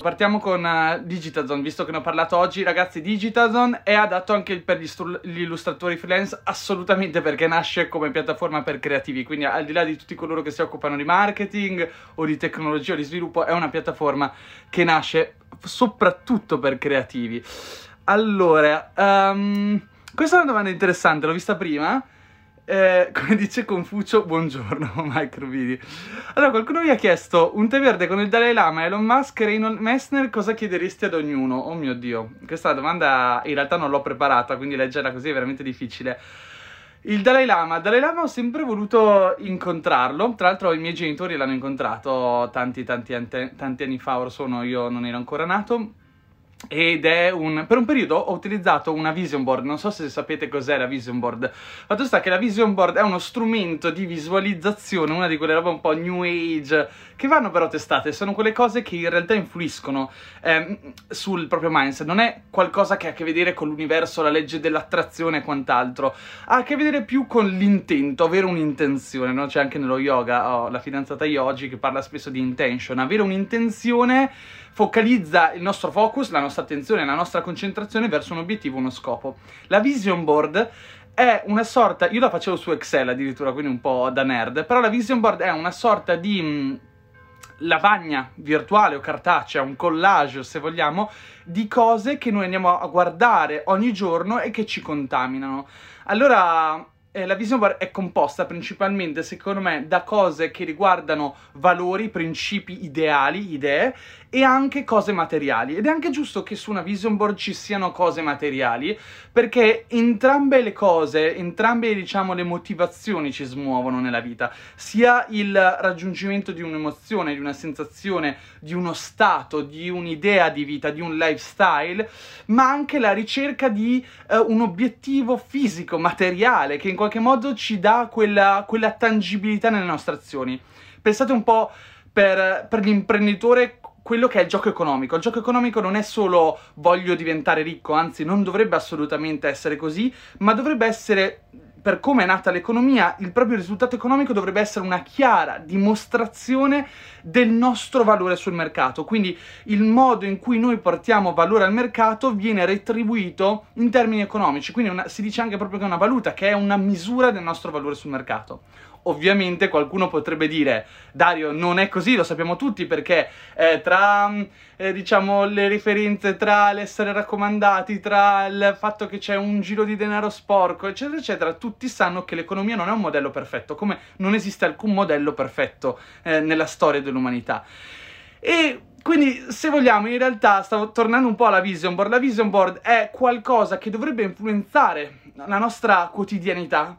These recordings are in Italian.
Partiamo con uh, Digitazone, visto che ne ho parlato oggi, ragazzi, Digitazone è adatto anche per gli, gli, illustratori freelance, assolutamente perché nasce come piattaforma per creativi, quindi al di là di tutti coloro che si occupano di marketing o di tecnologia o di sviluppo, è una piattaforma che nasce soprattutto per creativi. Allora, um, questa è una domanda interessante, l'ho vista prima. Eh, come dice Confucio, buongiorno Microvidi. Allora, qualcuno mi ha chiesto un tè verde con il Dalai Lama, Elon Musk e Reynold Messner, cosa chiederesti ad ognuno? Oh mio Dio, questa domanda in realtà non l'ho preparata, quindi leggerla così è veramente difficile. Il Dalai Lama, Dalai Lama ho sempre voluto incontrarlo, tra l'altro i miei genitori l'hanno incontrato tanti tanti, tanti anni fa, ora sono, io non ero ancora nato, ed è un... per un periodo ho utilizzato una vision board, non so se sapete cos'è la vision board. Fatto sta che la vision board è uno strumento di visualizzazione, una di quelle robe un po' new age, che vanno però testate, sono quelle cose che in realtà influiscono eh, sul proprio mindset, non è qualcosa che ha a che vedere con l'universo, la legge dell'attrazione e quant'altro, ha a che vedere più con l'intento, avere un'intenzione, no? C'è anche nello yoga, ho la fidanzata Yogi che parla spesso di intention, avere un'intenzione focalizza il nostro focus, la nostra attenzione, la nostra concentrazione verso un obiettivo, uno scopo. La vision board è una sorta, io la facevo su Excel addirittura, quindi un po' da nerd, però la vision board è una sorta di mh, mm, lavagna virtuale o cartacea, un collage se vogliamo, di cose che noi andiamo a guardare ogni giorno e che ci contaminano. Allora eh, la vision board è composta principalmente, secondo me, da cose che riguardano valori, principi, ideali, idee e anche cose materiali. Ed è anche giusto che su una vision board ci siano cose materiali, perché entrambe le cose, entrambe, diciamo, le motivazioni ci smuovono nella vita. Sia il raggiungimento di un'emozione, di una sensazione, di uno stato, di un'idea di vita, di un lifestyle, ma anche la ricerca di uh, un obiettivo fisico, materiale, che in qualche modo ci dà quella, quella tangibilità nelle nostre azioni. Pensate un po' per, per l'imprenditore quello che è il gioco economico. Il gioco economico non è solo voglio diventare ricco, anzi non dovrebbe assolutamente essere così, ma dovrebbe essere per come è nata l'economia, il proprio risultato economico dovrebbe essere una chiara dimostrazione del nostro valore sul mercato. Quindi il modo in cui noi portiamo valore al mercato viene retribuito in termini economici. Quindi una, si dice anche proprio che è una valuta, che è una misura del nostro valore sul mercato. Ovviamente qualcuno potrebbe dire, Dario, non è così, lo sappiamo tutti, perché eh, tra, mm, eh, diciamo, le referenze, tra l'essere raccomandati, tra il fatto che c'è un giro di denaro sporco, eccetera, eccetera, tutti sanno che l'economia non è un modello perfetto, come non esiste alcun modello perfetto eh, nella storia dell'umanità. E quindi, se vogliamo, in realtà, stavo tornando un po' alla vision board, la vision board è qualcosa che dovrebbe influenzare la nostra quotidianità,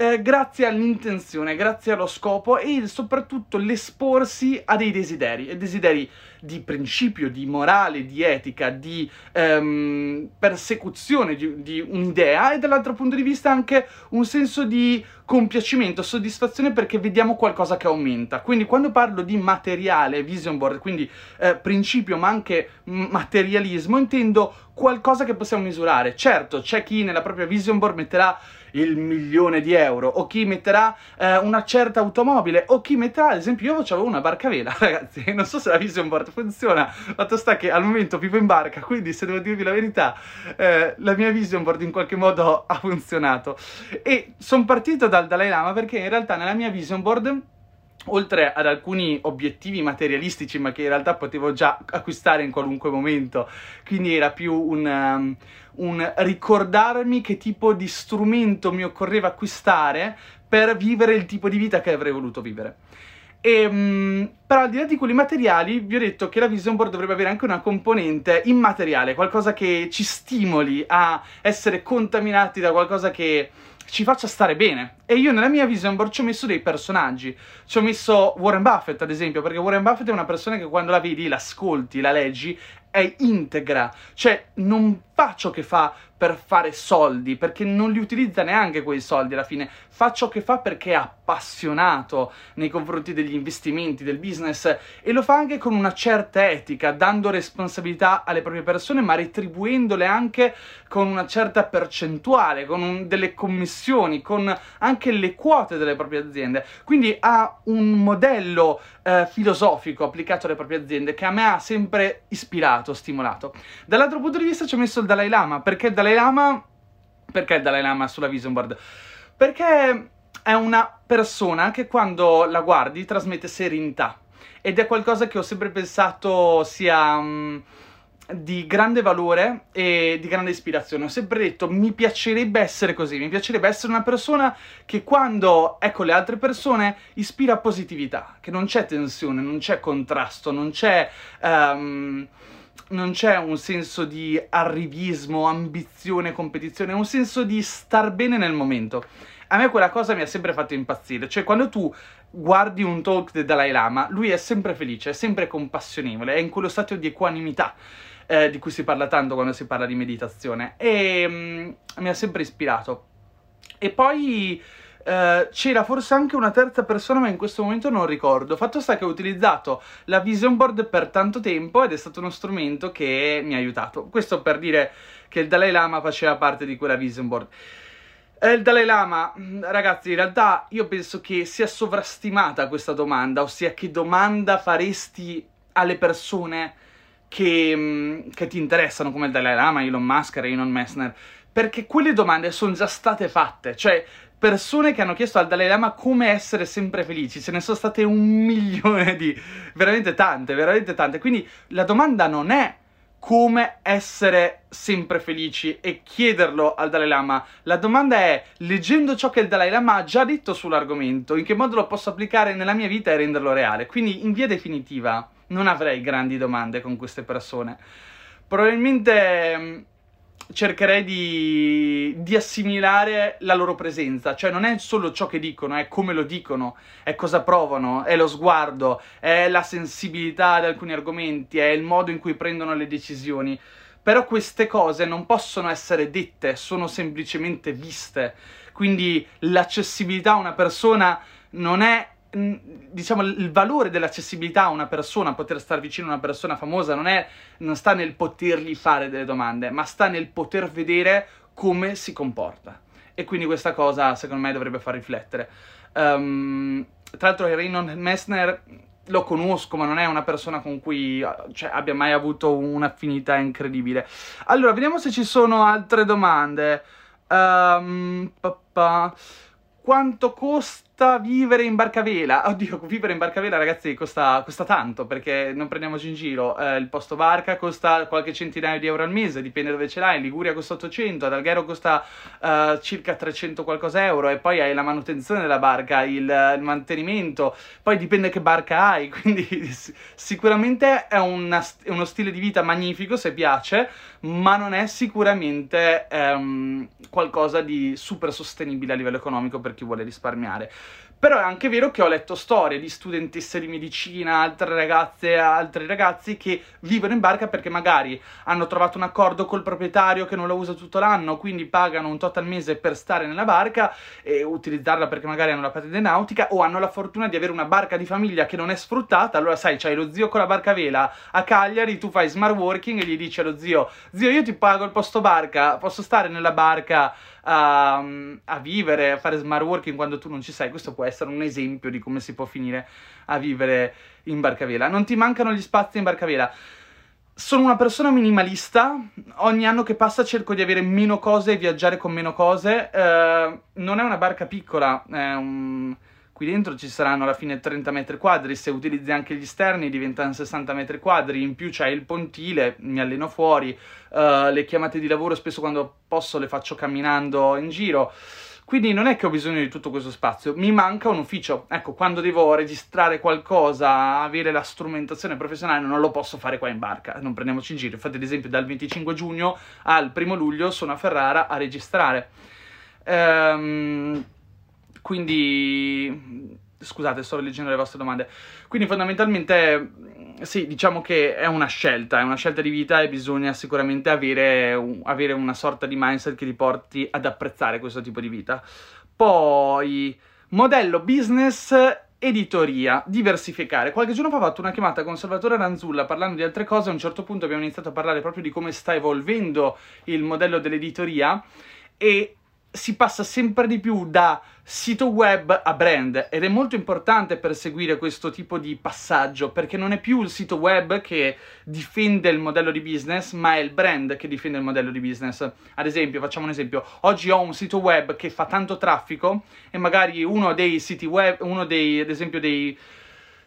eh, grazie all'intenzione, grazie allo scopo e soprattutto l'esporsi a dei desideri, desideri di principio, di morale, di etica, di ehm, persecuzione di, di un'idea e dall'altro punto di vista anche un senso di compiacimento, soddisfazione perché vediamo qualcosa che aumenta. Quindi quando parlo di materiale, vision board, quindi eh, principio ma anche materialismo, intendo qualcosa che possiamo misurare. Certo, c'è chi nella propria vision board metterà il milione di euro, o chi metterà eh, una certa automobile, o chi metterà, ad esempio, io avevo una barca vela, ragazzi, non so se la vision board funziona, fatto sta che al momento vivo in barca, quindi se devo dirvi la verità, eh, la mia vision board in qualche modo ha funzionato. E sono partito dal Dalai Lama perché in realtà nella mia vision board oltre ad alcuni obiettivi materialistici, ma che in realtà potevo già acquistare in qualunque momento, quindi era più un, um, un ricordarmi che tipo di strumento mi occorreva acquistare per vivere il tipo di vita che avrei voluto vivere. E, um, però al di là di quelli materiali, vi ho detto che la vision board dovrebbe avere anche una componente immateriale, qualcosa che ci stimoli a essere contaminati da qualcosa che ci faccia stare bene. E io nella mia vision board ci ho messo dei personaggi. Ci ho messo Warren Buffett, ad esempio, perché Warren Buffett è una persona che quando la vedi, l'ascolti, la leggi, è integra. Cioè, non fa ciò che fa per fare soldi, perché non li utilizza neanche quei soldi alla fine, fa ciò che fa perché è appassionato nei confronti degli investimenti, del business e lo fa anche con una certa etica, dando responsabilità alle proprie persone, ma retribuendole anche con una certa percentuale, con un, delle commissioni, con anche le quote delle proprie aziende. Quindi ha un modello eh, filosofico applicato alle proprie aziende che a me ha sempre ispirato, stimolato. Dall'altro punto di vista ci ho messo il Dalai Lama, perché il Dalai Lama... Perché il Dalai Lama sulla vision board? Perché è una persona che quando la guardi trasmette serenità ed è qualcosa che ho sempre pensato sia... Um, di grande valore e di grande ispirazione. Ho sempre detto mi piacerebbe essere così, mi piacerebbe essere una persona che quando è con le altre persone ispira positività, che non c'è tensione, non c'è contrasto, non c'è... Um, non c'è un senso di arrivismo, ambizione, competizione, è un senso di star bene nel momento. A me quella cosa mi ha sempre fatto impazzire, cioè quando tu guardi un talk del Dalai Lama, lui è sempre felice, è sempre compassionevole, è in quello stato di equanimità eh, di cui si parla tanto quando si parla di meditazione e mm, mi ha sempre ispirato. E poi eh, c'era forse anche una terza persona, ma in questo momento non ricordo. Fatto sta che ho utilizzato la vision board per tanto tempo ed è stato uno strumento che mi ha aiutato. Questo per dire che il Dalai Lama faceva parte di quella vision board. Eh, il Dalai Lama, mm, ragazzi, in realtà io penso che sia sovrastimata questa domanda, ossia che domanda faresti alle persone che, mm, che ti interessano come il Dalai Lama, Elon Musk, Raynon Messner, perché quelle domande sono già state fatte, cioè persone che hanno chiesto al Dalai Lama come essere sempre felici, ce ne sono state un milione di, veramente tante, veramente tante, quindi la domanda non è come essere sempre felici e chiederlo al Dalai Lama. La domanda è, leggendo ciò che il Dalai Lama ha già detto sull'argomento, in che modo lo posso applicare nella mia vita e renderlo reale? Quindi, in via definitiva, non avrei grandi domande con queste persone. Probabilmente mm, cercherei di, di, assimilare la loro presenza, cioè non è solo ciò che dicono, è come lo dicono, è cosa provano, è lo sguardo, è la sensibilità di alcuni argomenti, è il modo in cui prendono le decisioni. Però queste cose non possono essere dette, sono semplicemente viste. Quindi l'accessibilità a una persona non è diciamo il valore dell'accessibilità a una persona, poter stare vicino a una persona famosa non, è, non sta nel potergli fare delle domande, ma sta nel poter vedere come si comporta. E quindi questa cosa secondo me dovrebbe far riflettere. Um, tra l'altro Raynon Messner lo conosco, ma non è una persona con cui cioè, abbia mai avuto un'affinità incredibile. Allora, vediamo se ci sono altre domande. Um, quanto costa costa vivere in barcavela? Oddio, vivere in barcavela, ragazzi, costa, costa tanto perché non prendiamoci in giro. Eh, il posto barca costa qualche centinaio di euro al mese, dipende dove ce l'hai. In Liguria costa 800, ad Alghero costa uh, circa 300 qualcosa euro. E poi hai la manutenzione della barca, il, il mantenimento. Poi dipende che barca hai. Quindi sicuramente è, una, è, uno stile di vita magnifico se piace, ma non è sicuramente um, qualcosa di super sostenibile a livello economico per chi vuole risparmiare. Però è anche vero che ho letto storie di studentesse di medicina, altre ragazze, altri ragazzi che vivono in barca perché magari hanno trovato un accordo col proprietario che non la usa tutto l'anno, quindi pagano un tot al mese per stare nella barca e utilizzarla perché magari hanno la patente nautica o hanno la fortuna di avere una barca di famiglia che non è sfruttata. Allora sai, c'hai lo zio con la barca a vela a Cagliari, tu fai smart working e gli dici allo zio, zio io ti pago il posto barca, posso stare nella barca a, a, vivere, a fare smart working quando tu non ci sei. Questo può essere un esempio di come si può finire a vivere in barcavela. Non ti mancano gli spazi in barcavela. Sono una persona minimalista, ogni anno che passa cerco di avere meno cose e viaggiare con meno cose. Eh, non è una barca piccola, è un qui dentro ci saranno alla fine 30 metri quadri, se utilizzi anche gli esterni diventano 60 metri quadri, in più c'è il pontile, mi alleno fuori, uh, le chiamate di lavoro spesso quando posso le faccio camminando in giro. Quindi non è che ho bisogno di tutto questo spazio, mi manca un ufficio. Ecco, quando devo registrare qualcosa, avere la strumentazione professionale, non lo posso fare qua in barca, non prendiamoci in giro. Infatti, ad esempio, dal 25 giugno al 1 luglio sono a Ferrara a registrare. Ehm... Quindi, scusate, sto leggendo le vostre domande. Quindi fondamentalmente sì, diciamo che è una scelta, è una scelta di vita e bisogna sicuramente avere, avere una sorta di mindset che ti porti ad apprezzare questo tipo di vita. Poi, modello business editoria, diversificare. Qualche giorno fa ho fatto una chiamata con Salvatore Ranzulla parlando di altre cose, a un certo punto abbiamo iniziato a parlare proprio di come sta evolvendo il modello dell'editoria e si passa sempre di più da sito web a brand ed è molto importante perseguire questo tipo di passaggio perché non è più il sito web che difende il modello di business ma è il brand che difende il modello di business. Ad esempio facciamo un esempio. Oggi ho un sito web che fa tanto traffico e magari uno dei siti web uno dei ad esempio dei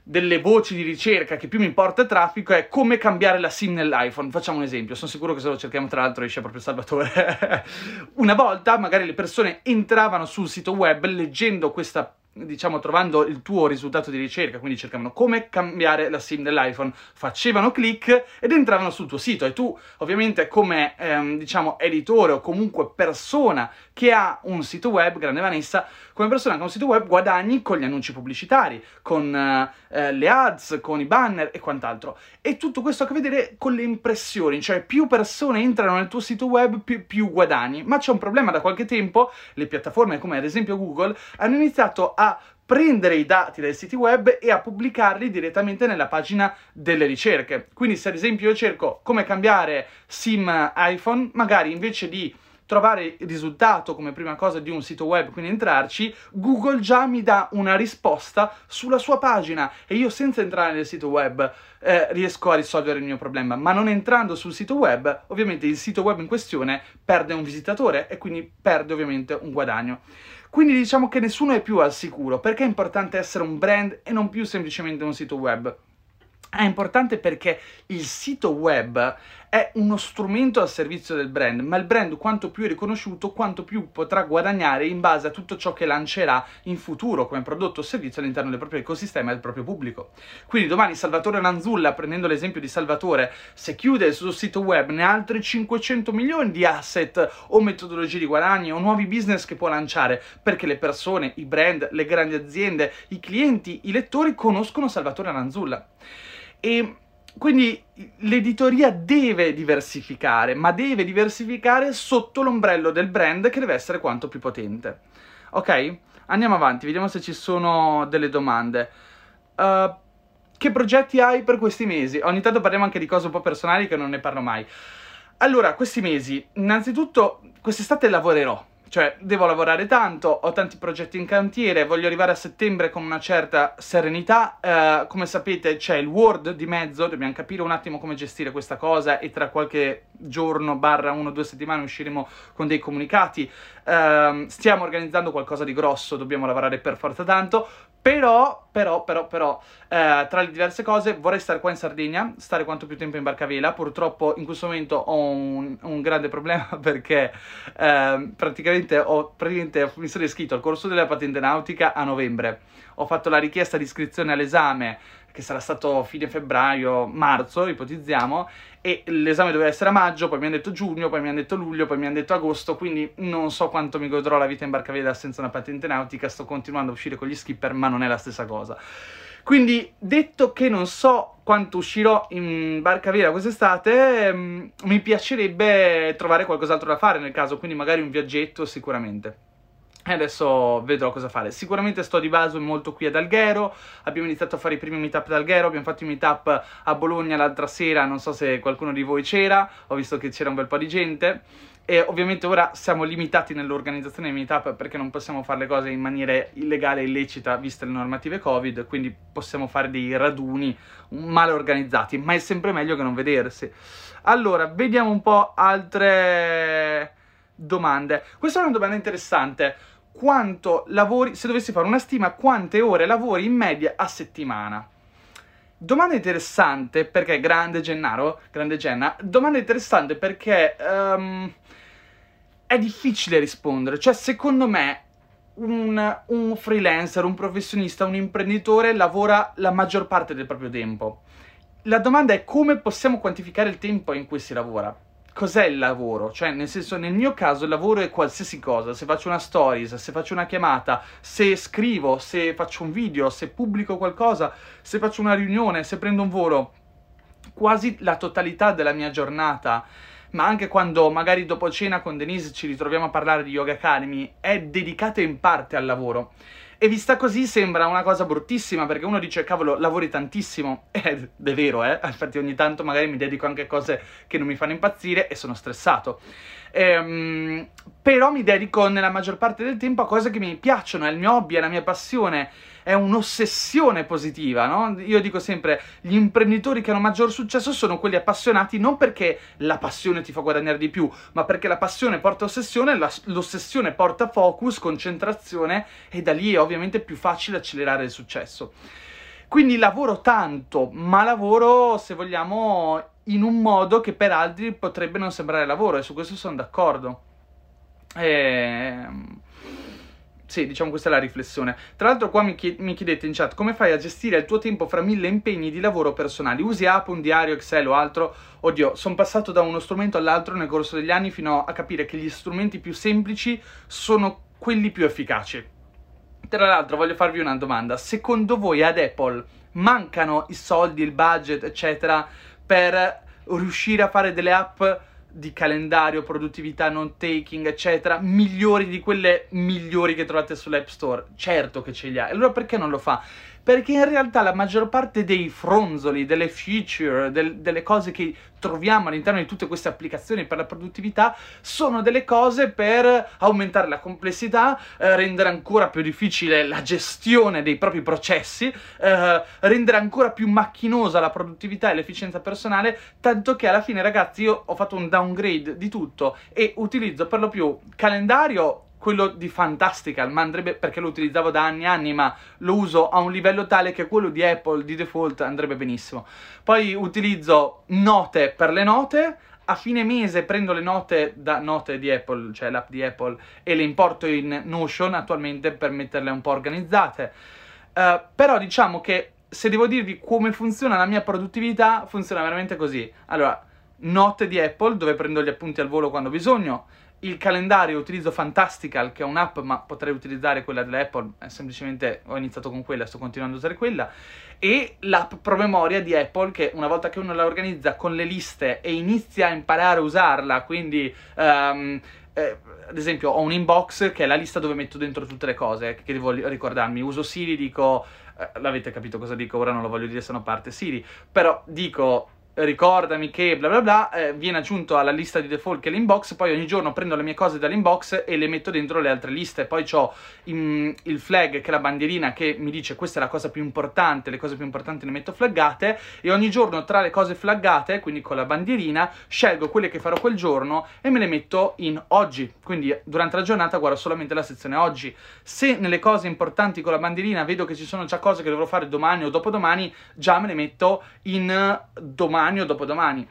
delle voci di ricerca che più mi importa traffico è come cambiare la SIM nell'iPhone. Facciamo un esempio, sono sicuro che se lo cerchiamo tra l'altro esce proprio Salvatore. Una volta magari le persone entravano sul sito web leggendo questa diciamo trovando il tuo risultato di ricerca, quindi cercavano come cambiare la SIM dell'iPhone, facevano click ed entravano sul tuo sito e tu ovviamente come ehm, diciamo editore o comunque persona che ha un sito web, grande Vanessa, come persona che ha un sito web guadagni con gli annunci pubblicitari, con eh, le ads, con i banner e quant'altro. E tutto questo ha a che vedere con le impressioni, cioè più persone entrano nel tuo sito web più, più guadagni, ma c'è un problema da qualche tempo, le piattaforme come ad esempio Google hanno iniziato a a prendere i dati dai siti web e a pubblicarli direttamente nella pagina delle ricerche. Quindi se ad esempio io cerco come cambiare SIM iPhone, magari invece di trovare il risultato come prima cosa di un sito web, quindi entrarci, Google già mi dà una risposta sulla sua pagina e io senza entrare nel sito web eh, riesco a risolvere il mio problema, ma non entrando sul sito web, ovviamente il sito web in questione perde un visitatore e quindi perde ovviamente un guadagno. Quindi diciamo che nessuno è più al sicuro, perché è importante essere un brand e non più semplicemente un sito web. È importante perché il sito web è uno strumento al servizio del brand, ma il brand quanto più è riconosciuto, quanto più potrà guadagnare in base a tutto ciò che lancerà in futuro come prodotto o servizio all'interno del proprio ecosistema e del proprio pubblico. Quindi domani Salvatore Nanzulla, prendendo l'esempio di Salvatore, se chiude il suo sito web ne ha altri 500 milioni di asset o metodologie di guadagno o nuovi business che può lanciare, perché le persone, i brand, le grandi aziende, i clienti, i lettori conoscono Salvatore Nanzulla. E quindi l'editoria deve diversificare, ma deve diversificare sotto l'ombrello del brand che deve essere quanto più potente. Ok? Andiamo avanti, vediamo se ci sono delle domande. Uh, che progetti hai per questi mesi? Ogni tanto parliamo anche di cose un po' personali che non ne parlo mai. Allora, questi mesi, innanzitutto, quest'estate lavorerò, cioè, devo lavorare tanto, ho tanti progetti in cantiere, voglio arrivare a settembre con una certa serenità. Eh, come sapete c'è il Word di mezzo, dobbiamo capire un attimo come gestire questa cosa e tra qualche giorno, barra uno o due settimane usciremo con dei comunicati. Eh, stiamo organizzando qualcosa di grosso, dobbiamo lavorare per forza tanto. Però, però, però, però, eh, tra le diverse cose vorrei stare qua in Sardegna, stare quanto più tempo in barcavela. Purtroppo in questo momento ho un, un grande problema perché eh, praticamente, ho, praticamente mi sono iscritto al corso della patente nautica a novembre. Ho fatto la richiesta di iscrizione all'esame che sarà stato fine febbraio, marzo, ipotizziamo, e l'esame doveva essere a maggio, poi mi hanno detto giugno, poi mi hanno detto luglio, poi mi hanno detto agosto, quindi non so quanto mi godrò la vita in barcavela senza una patente nautica, sto continuando a uscire con gli skipper, ma non è la stessa cosa. Quindi, detto che non so quanto uscirò in barcavela quest'estate, mm, mi piacerebbe trovare qualcos'altro da fare nel caso, quindi magari un viaggetto sicuramente. E adesso vedrò cosa fare. Sicuramente sto di base molto qui ad Alghero. Abbiamo iniziato a fare i primi meetup ad Alghero. Abbiamo fatto i meetup a Bologna l'altra sera. Non so se qualcuno di voi c'era. Ho visto che c'era un bel po' di gente. E ovviamente ora siamo limitati nell'organizzazione dei meetup perché non possiamo fare le cose in maniera illegale e illecita viste le normative Covid. Quindi possiamo fare dei raduni male organizzati. Ma è sempre meglio che non vedersi. Allora, vediamo un po' altre domande. Questa è una domanda interessante quanto lavori, se dovessi fare una stima, quante ore lavori in media a settimana. Domanda interessante perché, grande Gennaro, grande Genna, domanda interessante perché um, è difficile rispondere. Cioè, secondo me, un, un freelancer, un professionista, un imprenditore lavora la maggior parte del proprio tempo. La domanda è come possiamo quantificare il tempo in cui si lavora cos'è il lavoro? Cioè, nel senso, nel mio caso il lavoro è qualsiasi cosa, se faccio una stories, se faccio una chiamata, se scrivo, se faccio un video, se pubblico qualcosa, se faccio una riunione, se prendo un volo. quasi la totalità della mia giornata, ma anche quando magari dopo cena con Denise ci ritroviamo a parlare di Yoga Academy, è dedicata in parte al lavoro. E vista così sembra una cosa bruttissima perché uno dice cavolo lavori tantissimo ed è vero eh, infatti ogni tanto magari mi dedico anche a cose che non mi fanno impazzire e sono stressato. Ehm, però mi dedico nella maggior parte del tempo a cose che mi piacciono, è il mio hobby, è la mia passione è un'ossessione positiva, no? Io dico sempre, gli imprenditori che hanno maggior successo sono quelli appassionati non perché la passione ti fa guadagnare di più, ma perché la passione porta ossessione, la, l'ossessione porta focus, concentrazione e da lì è ovviamente più facile accelerare il successo. Quindi lavoro tanto, ma lavoro, se vogliamo, in un modo che per altri potrebbe non sembrare lavoro e su questo sono d'accordo. Ehm sì, diciamo questa è la riflessione. Tra l'altro qua mi, chiedete in chat come fai a gestire il tuo tempo fra mille impegni di lavoro personali. Usi app, un diario, Excel o altro? Oddio, sono passato da uno strumento all'altro nel corso degli anni fino a capire che gli strumenti più semplici sono quelli più efficaci. Tra l'altro voglio farvi una domanda. Secondo voi ad Apple mancano i soldi, il budget, eccetera, per riuscire a fare delle app di calendario, produttività, non taking, eccetera, migliori di quelle migliori che trovate sull'App Store. Certo che ce li ha. Allora perché non lo fa? Perché in realtà la maggior parte dei fronzoli, delle feature, del, delle cose che troviamo all'interno di tutte queste applicazioni per la produttività sono delle cose per aumentare la complessità, eh, rendere ancora più difficile la gestione dei propri processi, eh, rendere ancora più macchinosa la produttività e l'efficienza personale, tanto che alla fine ragazzi io ho fatto un downgrade di tutto e utilizzo per lo più calendario quello di Fantastical, ma andrebbe perché lo utilizzavo da anni e anni, ma lo uso a un livello tale che quello di Apple di default andrebbe benissimo. Poi utilizzo note per le note, a fine mese prendo le note da note di Apple, cioè l'app di Apple, e le importo in Notion attualmente per metterle un po' organizzate. Uh, però diciamo che se devo dirvi come funziona la mia produttività, funziona veramente così. Allora, note di Apple, dove prendo gli appunti al volo quando ho bisogno, il calendario utilizzo Fantastical, che è un'app, ma potrei utilizzare quella dell'Apple, eh, semplicemente ho iniziato con quella, sto continuando a usare quella, e l'app promemoria di Apple, che una volta che uno la organizza con le liste e inizia a imparare a usarla, quindi... Um, eh, ad esempio ho un inbox che è la lista dove metto dentro tutte le cose che devo ricordarmi, uso Siri, dico... Eh, l'avete capito cosa dico, ora non lo voglio dire se non parte Siri, però dico ricordami che bla bla bla eh, viene aggiunto alla lista di default che è l'inbox poi ogni giorno prendo le mie cose dall'inbox e le metto dentro le altre liste. Poi ho il flag che è la bandierina che mi dice questa è la cosa più importante le cose più importanti le metto flaggate. E ogni giorno tra le cose flaggate quindi con la bandierina scelgo quelle che farò quel giorno e me le metto in oggi. Quindi durante la giornata guardo solamente la sezione oggi. Se nelle cose importanti con la bandierina vedo che ci sono già cose che dovrò fare domani o dopodomani già me le metto in domani domani o dopodomani.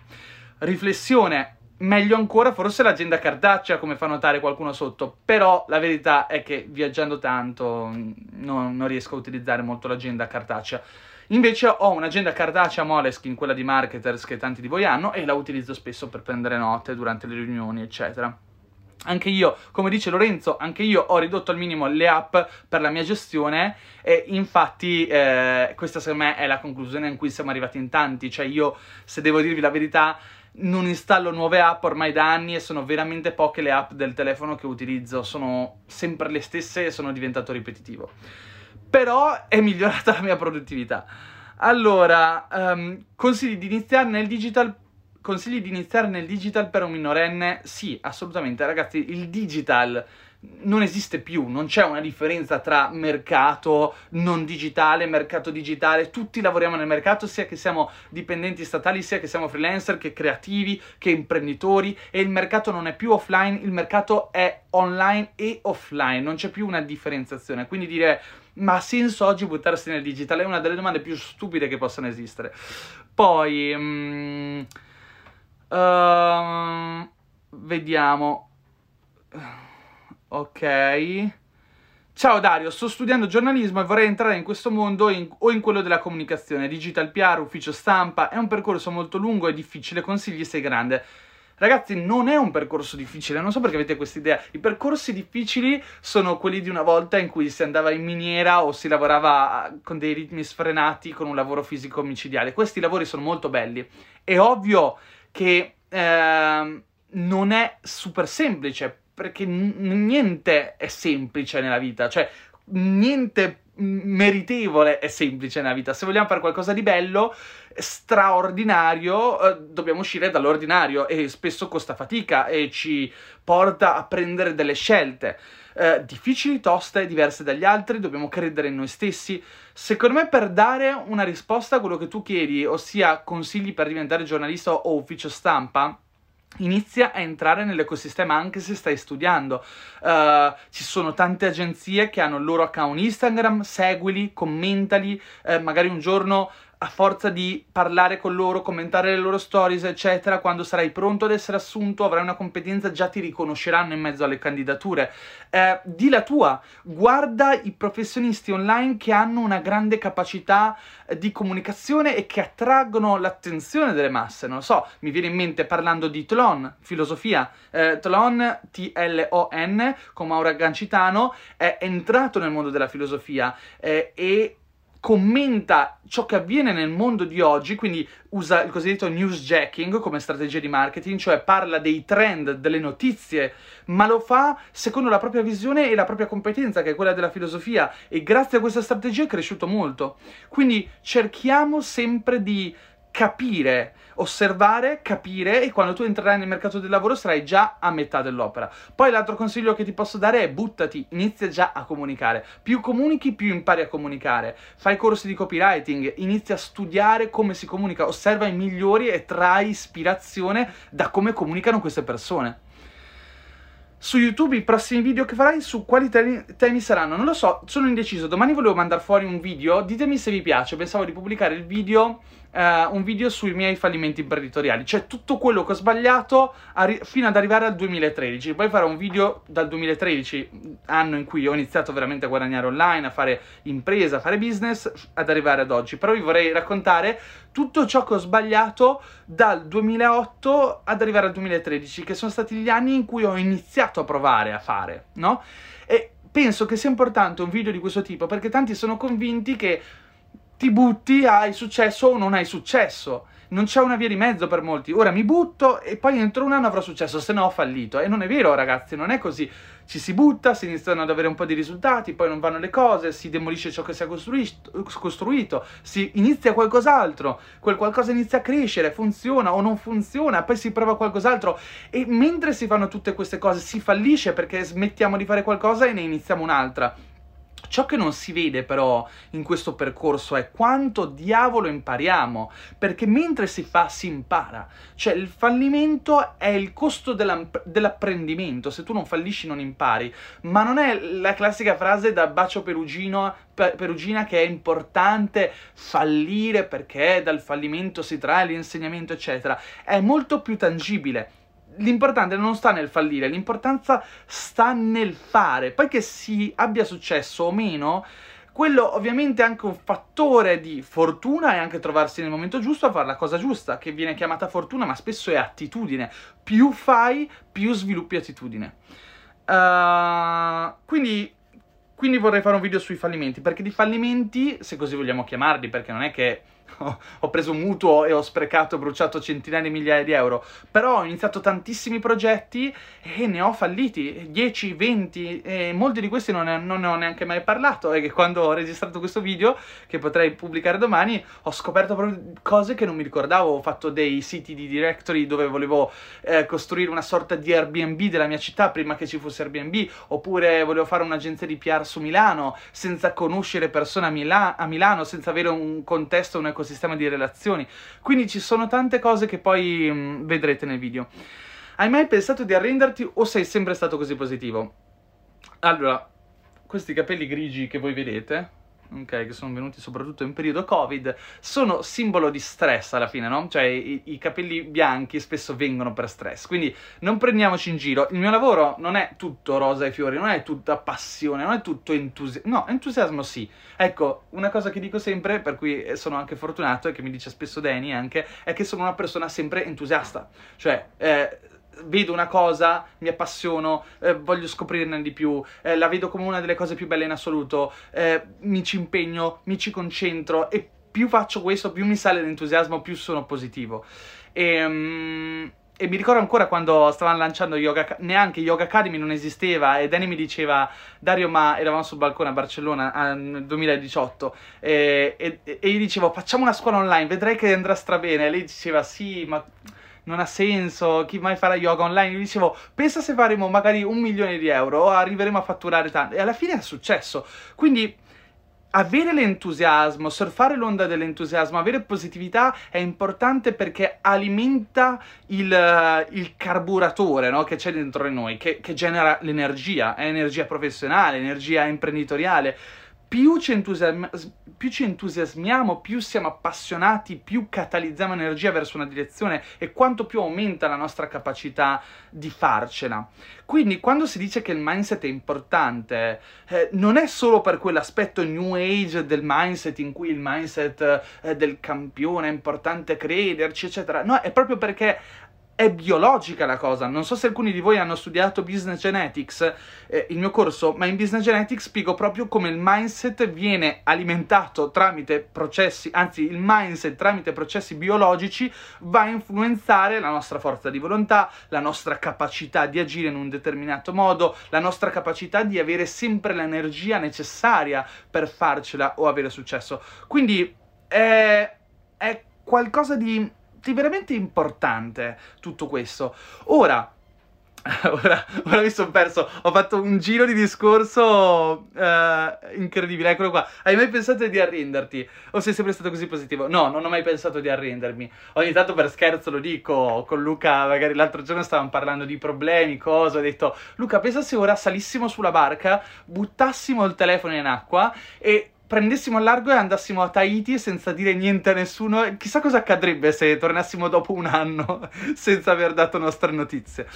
Riflessione, meglio ancora forse l'agenda cartacea come fa notare qualcuno sotto, però la verità è che viaggiando tanto non, non riesco a utilizzare molto l'agenda cartacea. Invece ho un'agenda cartacea Moleskin, quella di marketers che tanti di voi hanno, e la utilizzo spesso per prendere note durante le riunioni, eccetera. Anche io, come dice Lorenzo, anche io ho ridotto al minimo le app per la mia gestione e infatti eh, questa secondo me è la conclusione in cui siamo arrivati in tanti, cioè io se devo dirvi la verità non installo nuove app ormai da anni e sono veramente poche le app del telefono che utilizzo, sono sempre le stesse e sono diventato ripetitivo. Però è migliorata la mia produttività. Allora, um, consigli di iniziare nel digital Consigli di iniziare nel digital per un minorenne? Sì, assolutamente. Ragazzi, il digital non esiste più, non c'è una differenza tra mercato non digitale, mercato digitale, tutti lavoriamo nel mercato, sia che siamo dipendenti statali, sia che siamo freelancer, che creativi, che imprenditori e il mercato non è più offline, il mercato è online e offline, non c'è più una differenziazione, quindi dire ma ha senso oggi buttarsi nel digitale è una delle domande più stupide che possano esistere. Poi... Mm, Uh, vediamo. Ok. Ciao Dario, sto studiando giornalismo e vorrei entrare in questo mondo in, o in quello della comunicazione, digital PR, ufficio stampa. È un percorso molto lungo e difficile, consigli sei grande. Ragazzi, non è un percorso difficile, non so perché avete questa idea. I percorsi difficili sono quelli di una volta in cui si andava in miniera o si lavorava con dei ritmi sfrenati, con un lavoro fisico micidiale. Questi lavori sono molto belli. È ovvio che eh, non è super semplice, perché n- niente è semplice nella vita, cioè niente meritevole è semplice nella vita. Se vogliamo fare qualcosa di bello, straordinario, eh, dobbiamo uscire dall'ordinario e spesso costa fatica e ci porta a prendere delle scelte. Eh, difficili, toste, diverse dagli altri, dobbiamo credere in noi stessi. Secondo me, per dare una risposta a quello che tu chiedi, ossia consigli per diventare giornalista o ufficio stampa, Inizia a entrare nell'ecosistema anche se stai studiando. Uh, ci sono tante agenzie che hanno il loro account Instagram, seguili, commentali, uh, magari un giorno a forza di parlare con loro, commentare le loro stories, eccetera, quando sarai pronto ad essere assunto, avrai una competenza, già ti riconosceranno in mezzo alle candidature. Eh, di la tua, guarda i professionisti online che hanno una grande capacità eh, di comunicazione e che attraggono l'attenzione delle masse. Non lo so, mi viene in mente parlando di Tlon, filosofia. Eh, Tlon, T-L-O-N, con Maura Gancitano, è entrato nel mondo della filosofia eh, e commenta ciò che avviene nel mondo di oggi, quindi usa il cosiddetto newsjacking come strategia di marketing, cioè parla dei trend, delle notizie, ma lo fa secondo la propria visione e la propria competenza, che è quella della filosofia, e grazie a questa strategia è cresciuto molto. Quindi cerchiamo sempre di capire, osservare, capire e quando tu entrerai nel mercato del lavoro sarai già a metà dell'opera. Poi l'altro consiglio che ti posso dare è buttati, inizia già a comunicare. Più comunichi, più impari a comunicare. Fai corsi di copywriting, inizia a studiare come si comunica, osserva i migliori e trai ispirazione da come comunicano queste persone su YouTube i prossimi video che farai su quali temi, temi, saranno? Non lo so, sono indeciso. Domani volevo mandare fuori un video, ditemi se vi piace. Pensavo di pubblicare il video uh, un video sui miei fallimenti imprenditoriali, cioè tutto quello che ho sbagliato fino ad arrivare al 2013. Poi farò un video dal 2013, anno in cui ho iniziato veramente a guadagnare online, a fare impresa, a fare business, ad arrivare ad oggi. Però vi vorrei raccontare tutto ciò che ho sbagliato dal 2008 ad arrivare al 2013, che sono stati gli anni in cui ho iniziato a provare a fare, no? E penso che sia importante un video di questo tipo perché tanti sono convinti che ti butti, hai successo o non hai successo. Non c'è una via di mezzo per molti. Ora mi butto e poi entro un anno avrò successo, se no ho fallito. E non è vero, ragazzi, non è così. Ci si butta, si iniziano ad avere un po' di risultati, poi non vanno le cose, si demolisce ciò che si è costruito, costruito si inizia qualcos'altro, quel qualcosa inizia a crescere, funziona o non funziona, poi si prova qualcos'altro. E mentre si fanno tutte queste cose si fallisce perché smettiamo di fare qualcosa e ne iniziamo un'altra. Ciò che non si vede però in questo percorso è quanto diavolo impariamo, perché mentre si fa si impara, cioè il fallimento è il costo dell'apprendimento, se tu non fallisci non impari, ma non è la classica frase da bacio perugino, perugina che è importante fallire perché dal fallimento si trae l'insegnamento eccetera, è molto più tangibile l'importante non sta nel fallire, l'importanza sta nel fare. Poi che si abbia successo o meno, quello ovviamente è anche un fattore di fortuna e anche trovarsi nel momento giusto a fare la cosa giusta, che viene chiamata fortuna, ma spesso è attitudine. Più fai, più sviluppi attitudine. Uh, quindi, quindi vorrei fare un video sui fallimenti, perché di fallimenti, se così vogliamo chiamarli, perché non è che ho preso mutuo e ho sprecato bruciato centinaia di migliaia di euro, però ho iniziato tantissimi progetti e ne ho falliti, 10, 20, e molti di questi non ne, non ne ho neanche mai parlato, e che quando ho registrato questo video, che potrei pubblicare domani, ho scoperto proprio cose che non mi ricordavo, ho fatto dei siti di directory dove volevo eh, costruire una sorta di Airbnb della mia città prima che ci fosse Airbnb, oppure volevo fare un'agenzia di PR su Milano, senza conoscere persone a, Mila- a Milano, senza avere un contesto, un ecosistema di relazioni. Quindi ci sono tante cose che poi mh, mm, vedrete nel video. Hai mai pensato di arrenderti o sei sempre stato così positivo? Allora, questi capelli grigi che voi vedete, ok, che sono venuti soprattutto in periodo Covid, sono simbolo di stress alla fine, no? Cioè i, i capelli bianchi spesso vengono per stress, quindi non prendiamoci in giro. Il mio lavoro non è tutto rosa e fiori, non è tutta passione, non è tutto entusiasmo. No, entusiasmo sì. Ecco, una cosa che dico sempre, per cui sono anche fortunato e che mi dice spesso Danny anche, è che sono una persona sempre entusiasta. Cioè, eh, vedo una cosa, mi appassiono, eh, voglio scoprirne di più, eh, la vedo come una delle cose più belle in assoluto, eh, mi ci impegno, mi ci concentro e più faccio questo, più mi sale l'entusiasmo, più sono positivo. E, um, e mi ricordo ancora quando stavano lanciando Yoga, neanche Yoga Academy non esisteva e Danny mi diceva, Dario ma eravamo sul balcone a Barcellona nel 2018 e, e, e io dicevo facciamo una scuola online, vedrai che andrà strabene e lei diceva sì ma non ha senso, chi mai farà yoga online? Io dicevo, pensa se faremo magari un milione di euro o arriveremo a fatturare tanto. E alla fine è successo. Quindi avere l'entusiasmo, surfare l'onda dell'entusiasmo, avere positività è importante perché alimenta il, il carburatore no? che c'è dentro di noi, che, che genera l'energia, è energia professionale, energia imprenditoriale più ci, entusiasm- più ci, entusiasmiamo, più siamo appassionati, più catalizziamo energia verso una direzione e quanto più aumenta la nostra capacità di farcela. Quindi quando si dice che il mindset è importante, eh, non è solo per quell'aspetto new age del mindset in cui il mindset eh, del campione è importante crederci, eccetera. No, è proprio perché è biologica la cosa. Non so se alcuni di voi hanno studiato Business Genetics, eh, il mio corso, ma in Business Genetics spiego proprio come il mindset viene alimentato tramite processi, anzi il mindset tramite processi biologici va a influenzare la nostra forza di volontà, la nostra capacità di agire in un determinato modo, la nostra capacità di avere sempre l'energia necessaria per farcela o avere successo. Quindi è, è qualcosa di veramente importante tutto questo. Ora, Ora, ora, mi sono perso, ho fatto un giro di discorso uh, incredibile, eccolo qua. Hai mai pensato di arrenderti? O sei sempre stato così positivo? No, non ho mai pensato di arrendermi. Ogni tanto per scherzo lo dico, con Luca, magari l'altro giorno stavamo parlando di problemi, cose, ho detto, Luca, pensa se ora salissimo sulla barca, buttassimo il telefono in acqua e prendessimo il largo e andassimo a Tahiti senza dire niente a nessuno, chissà cosa accadrebbe se tornassimo dopo un anno senza aver dato nostre notizie.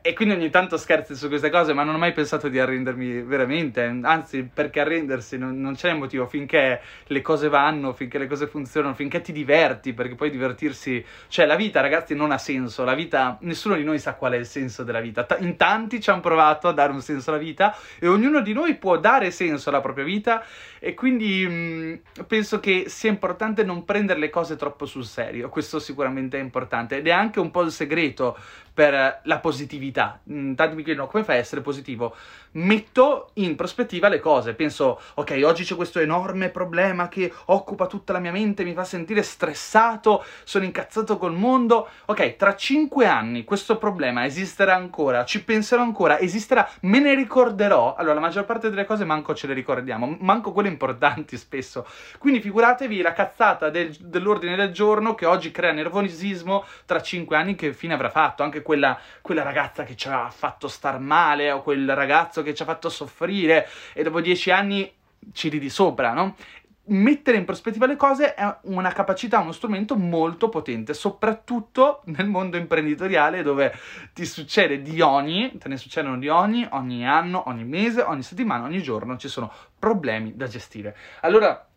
E quindi ogni tanto scherzi su queste cose, ma non ho mai pensato di arrendermi veramente, anzi perché arrendersi non, non c'è motivo. Finché le cose vanno, finché le cose funzionano, finché ti diverti, perché poi divertirsi, cioè la vita ragazzi non ha senso, la vita, nessuno di noi sa qual è il senso della vita, in tanti ci hanno provato a dare un senso alla vita e ognuno di noi può dare senso alla propria vita e quindi mh, mm, penso che sia importante non prendere le cose troppo sul serio, questo sicuramente è importante ed è anche un po' il segreto per la positività. Mm, tanti mi chiedono come fai a essere positivo? Metto in prospettiva le cose, penso ok, oggi c'è questo enorme problema che occupa tutta la mia mente, mi fa sentire stressato, sono incazzato col mondo. Ok, tra cinque anni questo problema esisterà ancora, ci penserò ancora, esisterà, me ne ricorderò. Allora, la maggior parte delle cose manco ce le ricordiamo, manco quelle importanti spesso. Quindi figuratevi la cazzata del, dell'ordine del giorno che oggi crea nervosismo tra cinque anni che fine avrà fatto, anche quella, quella ragazza che ci ha fatto star male o quel ragazzo che ci ha fatto soffrire e dopo dieci anni ci ridi sopra, no? Mettere in prospettiva le cose è una capacità, uno strumento molto potente, soprattutto nel mondo imprenditoriale dove ti succede di ogni, te ne succedono di ogni, ogni anno, ogni mese, ogni settimana, ogni giorno, ci sono problemi da gestire. Allora,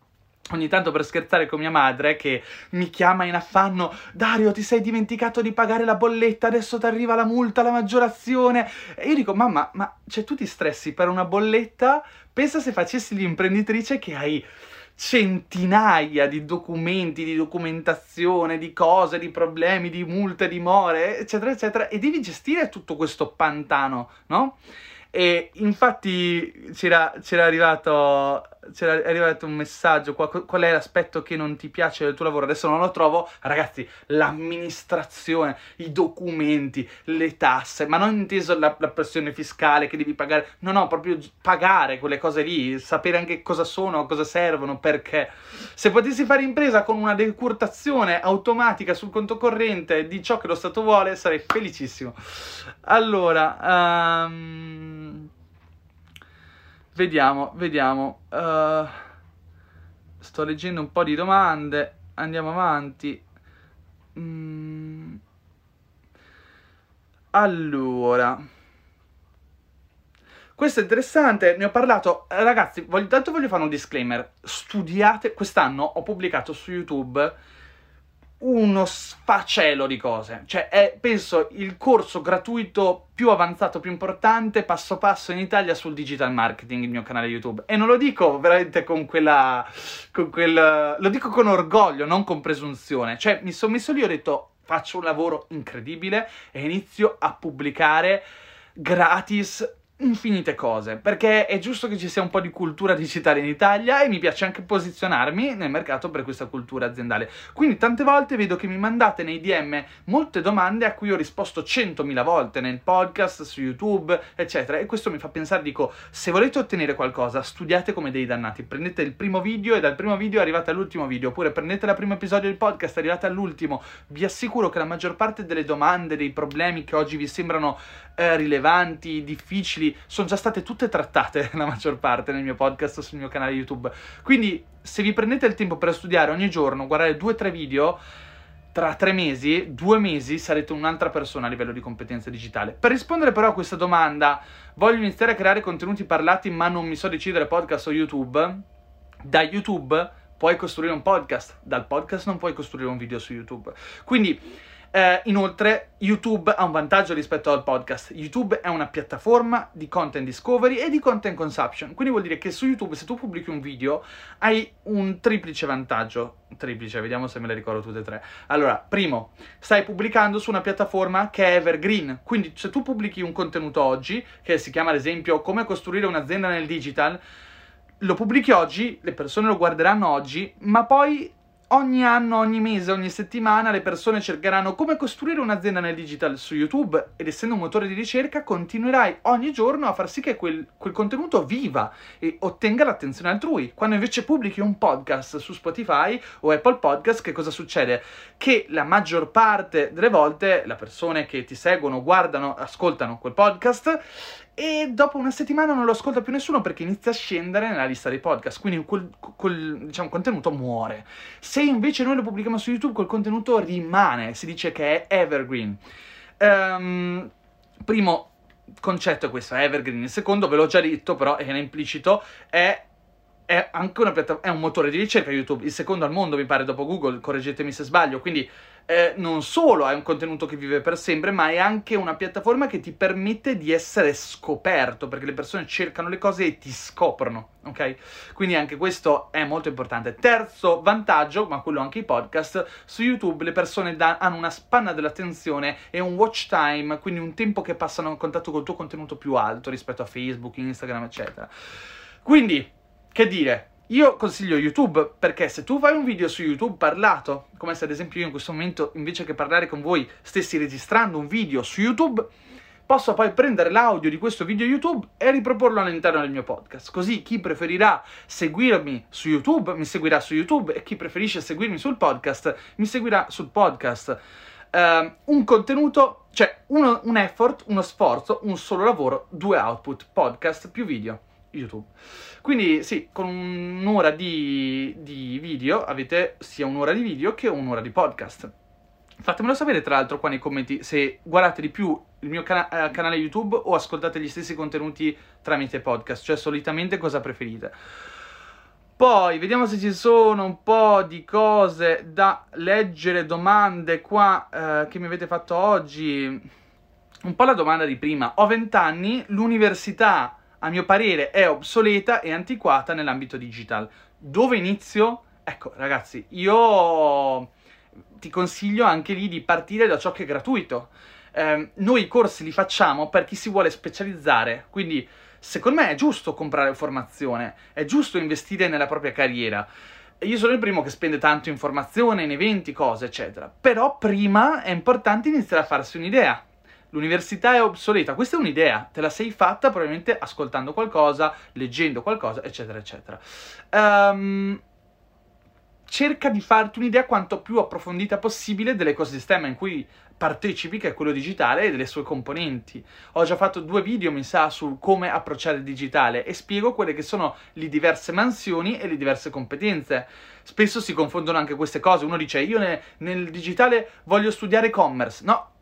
ogni tanto per scherzare con mia madre che mi chiama in affanno Dario ti sei dimenticato di pagare la bolletta adesso ti arriva la multa la maggiorazione e io dico mamma ma cioè tu ti stressi per una bolletta? Pensa se facessi l'imprenditrice che hai centinaia di documenti, di documentazione, di cose, di problemi, di multe, di more, eccetera, eccetera, e devi gestire tutto questo pantano, no? E infatti c'era arrivato c'era arrivato un messaggio, qual, qual, è l'aspetto che non ti piace del tuo lavoro? Adesso non lo trovo, ragazzi, l'amministrazione, i documenti, le tasse, ma non inteso la, la pressione fiscale che devi pagare, no, no, proprio pagare quelle cose lì, sapere anche cosa sono, cosa servono, perché. Se potessi fare impresa con una decurtazione automatica sul conto corrente di ciò che lo Stato vuole, sarei felicissimo. Allora, um... Vediamo, vediamo. Uh, sto leggendo un po' di domande, andiamo avanti. Mm. Allora, questo è interessante, ne ho parlato. Ragazzi, voglio, tanto voglio fare un disclaimer. Studiate, quest'anno ho pubblicato su YouTube uno sfacelo di cose. Cioè, è, penso, il corso gratuito più avanzato, più importante, passo passo in Italia sul digital marketing, il mio canale YouTube. E non lo dico veramente con quella... con quel... lo dico con orgoglio, non con presunzione. Cioè, mi sono messo lì e ho detto, faccio un lavoro incredibile e inizio a pubblicare gratis infinite cose, perché è giusto che ci sia un po' di cultura digitale in Italia e mi piace anche posizionarmi nel mercato per questa cultura aziendale. Quindi tante volte vedo che mi mandate nei DM molte domande a cui ho risposto centomila volte nel podcast, su YouTube, eccetera, e questo mi fa pensare, dico, se volete ottenere qualcosa, studiate come dei dannati, prendete il primo video e dal primo video arrivate all'ultimo video, oppure prendete il primo episodio del podcast e arrivate all'ultimo, vi assicuro che la maggior parte delle domande, dei problemi che oggi vi sembrano eh, rilevanti, difficili, sono già state tutte trattate la maggior parte nel mio podcast sul mio canale YouTube. Quindi se vi prendete il tempo per studiare ogni giorno, guardare due o tre video, tra tre mesi, due mesi, sarete un'altra persona a livello di competenza digitale. Per rispondere però a questa domanda, voglio iniziare a creare contenuti parlati ma non mi so decidere podcast o YouTube? Da YouTube puoi costruire un podcast, dal podcast non puoi costruire un video su YouTube. Quindi eh, inoltre, YouTube ha un vantaggio rispetto al podcast. YouTube è una piattaforma di content discovery e di content consumption. Quindi vuol dire che su YouTube, se tu pubblichi un video, hai un triplice vantaggio. Triplice, vediamo se me le ricordo tutte e tre. Allora, primo, stai pubblicando su una piattaforma che è evergreen. Quindi, se tu pubblichi un contenuto oggi, che si chiama ad esempio Come costruire un'azienda nel digital, lo pubblichi oggi, le persone lo guarderanno oggi, ma poi ogni anno, ogni mese, ogni settimana le persone cercheranno come costruire un'azienda nel digital su YouTube ed essendo un motore di ricerca continuerai ogni giorno a far sì che quel, quel contenuto viva e ottenga l'attenzione altrui. Quando invece pubblichi un podcast su Spotify o Apple Podcast, che cosa succede? Che la maggior parte delle volte le persone che ti seguono, guardano, ascoltano quel podcast e dopo una settimana non lo ascolta più nessuno perché inizia a scendere nella lista dei podcast, quindi quel, quel diciamo, contenuto muore. Se invece noi lo pubblichiamo su YouTube, quel contenuto rimane, si dice che è evergreen. Um, primo concetto è questo, è evergreen. Il secondo, ve l'ho già detto, però era implicito, è è anche una piattaforma, è un motore di ricerca YouTube, il secondo al mondo mi pare dopo Google, correggetemi se sbaglio, quindi eh, non solo è un contenuto che vive per sempre, ma è anche una piattaforma che ti permette di essere scoperto, perché le persone cercano le cose e ti scoprono, ok? Quindi anche questo è molto importante. Terzo vantaggio, ma quello anche i podcast, su YouTube le persone da- hanno una spanna dell'attenzione e un watch time, quindi un tempo che passano in contatto col tuo contenuto più alto rispetto a Facebook, Instagram, eccetera. Quindi, che dire? Io consiglio YouTube perché se tu fai un video su YouTube parlato, come se ad esempio io in questo momento invece che parlare con voi stessi registrando un video su YouTube, posso poi prendere l'audio di questo video YouTube e riproporlo all'interno del mio podcast. Così chi preferirà seguirmi su YouTube mi seguirà su YouTube e chi preferisce seguirmi sul podcast mi seguirà sul podcast. Uh, un contenuto, cioè uno, un effort, uno sforzo, un solo lavoro, due output, podcast più video. YouTube. Quindi sì, con un'ora di, di video avete sia un'ora di video che un'ora di podcast. Fatemelo sapere tra l'altro qua nei commenti se guardate di più il mio cana- eh, canale YouTube o ascoltate gli stessi contenuti tramite podcast, cioè solitamente cosa preferite. Poi vediamo se ci sono un po' di cose da leggere, domande qua eh, che mi avete fatto oggi. Un po' la domanda di prima. Ho 20 anni, l'università a mio parere è obsoleta e antiquata nell'ambito digital. Dove inizio? Ecco, ragazzi, io ti consiglio anche lì di partire da ciò che è gratuito. Eh, noi i corsi li facciamo per chi si vuole specializzare, quindi secondo me è giusto comprare formazione, è giusto investire nella propria carriera. Io sono il primo che spende tanto in formazione, in eventi, cose, eccetera. Però prima è importante iniziare a farsi un'idea l'università è obsoleta. Questa è un'idea, te la sei fatta probabilmente ascoltando qualcosa, leggendo qualcosa, eccetera, eccetera. Um, cerca di farti un'idea quanto più approfondita possibile dell'ecosistema in cui partecipi, che è quello digitale, e delle sue componenti. Ho già fatto due video, mi sa, su come approcciare il digitale e spiego quelle che sono le diverse mansioni e le diverse competenze. Spesso si confondono anche queste cose. Uno dice, io ne, nel digitale voglio studiare commerce. No,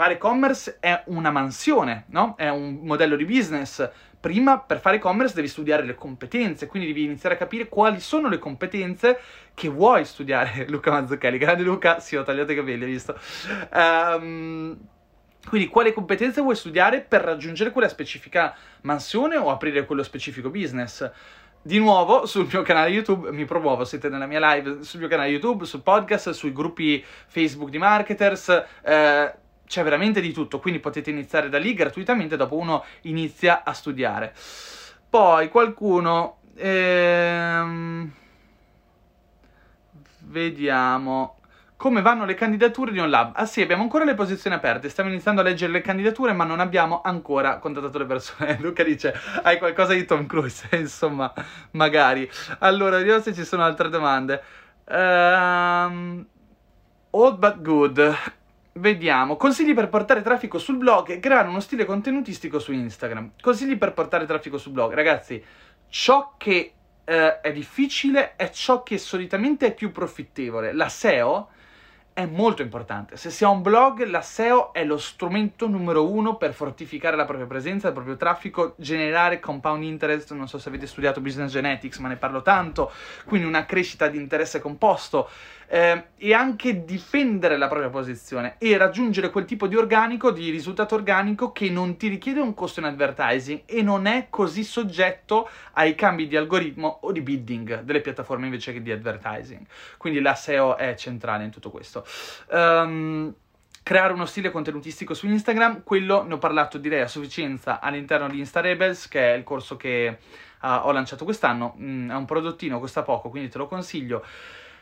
fare commerce è una mansione, no? È un modello di business prima per fare e-commerce devi studiare le competenze, quindi devi iniziare a capire quali sono le competenze che vuoi studiare. Luca Mazzucchelli, grande Luca, sì, ho tagliato i capelli, hai visto? Um, quindi quali competenze vuoi studiare per raggiungere quella specifica mansione o aprire quello specifico business? Di nuovo sul mio canale YouTube, mi promuovo, siete nella mia live sul mio canale YouTube, sul podcast, sui gruppi Facebook di marketers. Eh, c'è veramente di tutto, quindi potete iniziare da lì gratuitamente, dopo uno inizia a studiare. Poi qualcuno... Ehm, vediamo come vanno le candidature di OnLab. Ah sì, abbiamo ancora le posizioni aperte, stiamo iniziando a leggere le candidature, ma non abbiamo ancora contattato le persone. Luca dice, hai qualcosa di Tom Cruise? Insomma, magari. Allora, vediamo se ci sono altre domande. Um, old but good. Vediamo, consigli per portare traffico sul blog e creare uno stile contenutistico su Instagram. Consigli per portare traffico sul blog. Ragazzi, ciò che eh, è difficile è ciò che solitamente è più profittevole. La SEO è molto importante. Se si ha un blog, la SEO è lo strumento numero uno per fortificare la propria presenza, il proprio traffico, generare compound interest. Non so se avete studiato business genetics, ma ne parlo tanto. Quindi una crescita di interesse composto eh, e anche difendere la propria posizione e raggiungere quel tipo di organico, di risultato organico che non ti richiede un costo in advertising e non è così soggetto ai cambi di algoritmo o di bidding delle piattaforme invece che di advertising. Quindi la SEO è centrale in tutto questo. Um, creare uno stile contenutistico su Instagram, quello ne ho parlato direi a sufficienza all'interno di Insta Rebels, che è il corso che uh, ho lanciato quest'anno, mm, è un prodottino, costa poco, quindi te lo consiglio.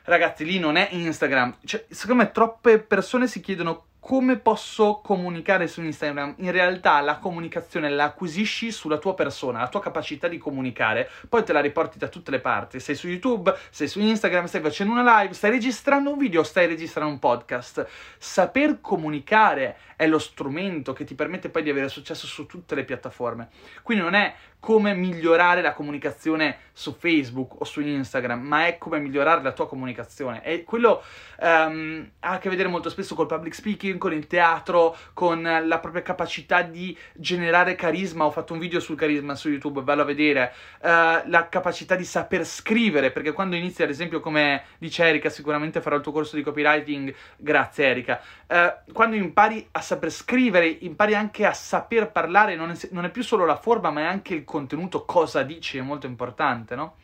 Ragazzi, lì non è Instagram. Cioè, secondo me troppe persone si chiedono come posso comunicare su Instagram? In realtà la comunicazione la acquisisci sulla tua persona, la tua capacità di comunicare, poi te la riporti da tutte le parti. Sei su YouTube, sei su Instagram, stai facendo una live, stai registrando un video, stai registrando un podcast. Saper comunicare è lo strumento che ti permette poi di avere successo su tutte le piattaforme. Quindi non è come migliorare la comunicazione su Facebook o su Instagram, ma è come migliorare la tua comunicazione. E quello um, ha a che vedere molto spesso col public speaking, con il teatro, con la propria capacità di generare carisma. Ho fatto un video sul carisma su YouTube, bello a vedere. Uh, la capacità di saper scrivere, perché quando inizi, ad esempio, come dice Erika, sicuramente farò il tuo corso di copywriting. Grazie, Erika. Uh, quando impari a saper scrivere, impari anche a saper parlare, non è, non è più solo la forma, ma è anche il contenuto, cosa dici, è molto importante, no?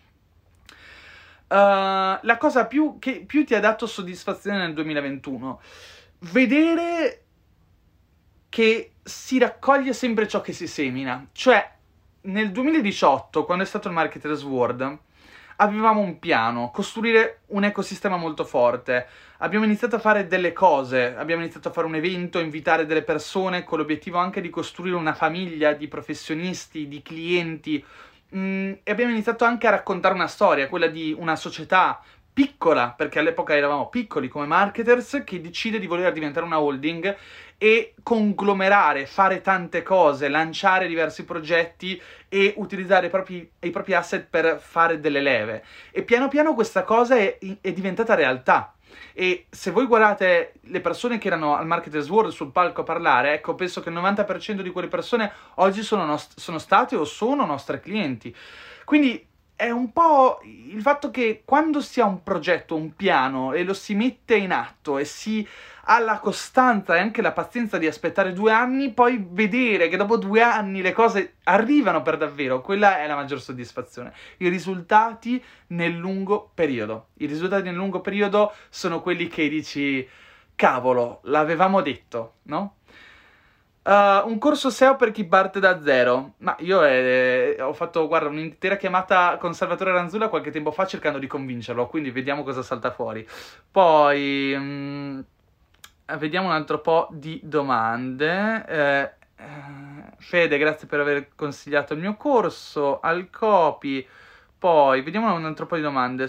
Uh, la cosa più, che più ti ha dato soddisfazione nel 2021, vedere che si raccoglie sempre ciò che si semina. Cioè, nel 2018, quando è stato il Marketers World, avevamo un piano, costruire un ecosistema molto forte. Abbiamo iniziato a fare delle cose, abbiamo iniziato a fare un evento, invitare delle persone con l'obiettivo anche di costruire una famiglia di professionisti, di clienti. Mm, e abbiamo iniziato anche a raccontare una storia, quella di una società piccola, perché all'epoca eravamo piccoli come marketers, che decide di voler diventare una holding e conglomerare, fare tante cose, lanciare diversi progetti e utilizzare i propri, i propri asset per fare delle leve. E piano piano questa cosa è, è diventata realtà. E se voi guardate le persone che erano al Marketers World sul palco a parlare, ecco, penso che il 90% di quelle persone oggi sono, nost- sono state o sono nostre clienti. Quindi è un po' il fatto che quando si ha un progetto, un piano e lo si mette in atto e si ha la costanza e anche la pazienza di aspettare due anni, poi vedere che dopo due anni le cose arrivano per davvero, quella è la maggior soddisfazione. I risultati nel lungo periodo. I risultati nel lungo periodo sono quelli che dici, cavolo, l'avevamo detto, no? Uh, un corso SEO per chi parte da zero. Ma io eh, ho fatto, guarda, un'intera chiamata con Salvatore Ranzulla qualche tempo fa cercando di convincerlo, quindi vediamo cosa salta fuori. Poi, um, vediamo un altro po' di domande. Eh, eh, Fede, grazie per aver consigliato il mio corso. Al copy. Poi, vediamo un altro po' di domande.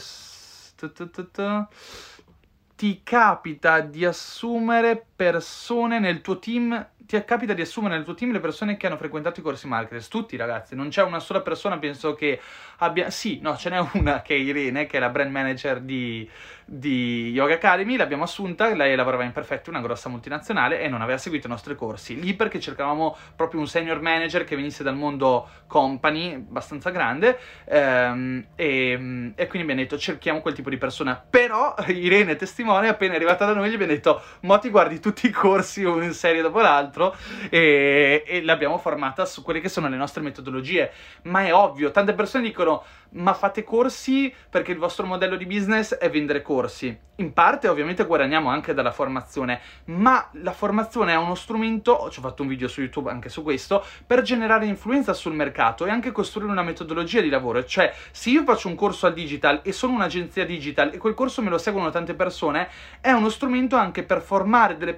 Ti capita di assumere persone nel tuo team ti capita di assumere nel tuo team le persone che hanno frequentato i corsi marketers? Tutti ragazzi, non c'è una sola persona, penso che abbia... Sì, no, ce n'è una che è Irene, che è la brand manager di, di Yoga Academy, l'abbiamo assunta, lei lavorava in Perfetto, una grossa multinazionale, e non aveva seguito i nostri corsi. Lì perché cercavamo proprio un senior manager che venisse dal mondo company, abbastanza grande, ehm, e, e, quindi abbiamo detto cerchiamo quel tipo di persona. Però Irene, testimone, appena arrivata da noi, gli abbiamo detto, mo ti guardi tutti i corsi uno in serie dopo l'altro, e, e l'abbiamo formata su quelle che sono le nostre metodologie. Ma è ovvio, tante persone dicono ma fate corsi perché il vostro modello di business è vendere corsi. In parte ovviamente guadagniamo anche dalla formazione, ma la formazione è uno strumento, ci ho fatto un video su YouTube anche su questo, per generare influenza sul mercato e anche costruire una metodologia di lavoro. Cioè, se io faccio un corso al digital e sono un'agenzia digital e quel corso me lo seguono tante persone, è uno strumento anche per formare delle persone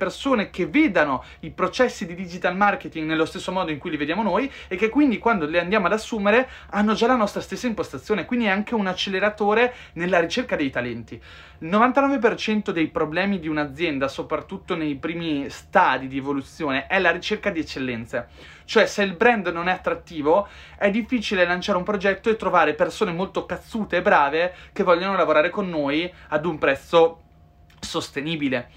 che vedano i processi di digital marketing nello stesso modo in cui li vediamo noi e che quindi quando le andiamo ad assumere hanno già la nostra stessa impostazione quindi è anche un acceleratore nella ricerca dei talenti. Il 99% dei problemi di un'azienda, soprattutto nei primi stadi di evoluzione, è la ricerca di eccellenze. Cioè, se il brand non è attrattivo, è difficile lanciare un progetto e trovare persone molto cazzute e brave che vogliono lavorare con noi ad un prezzo sostenibile.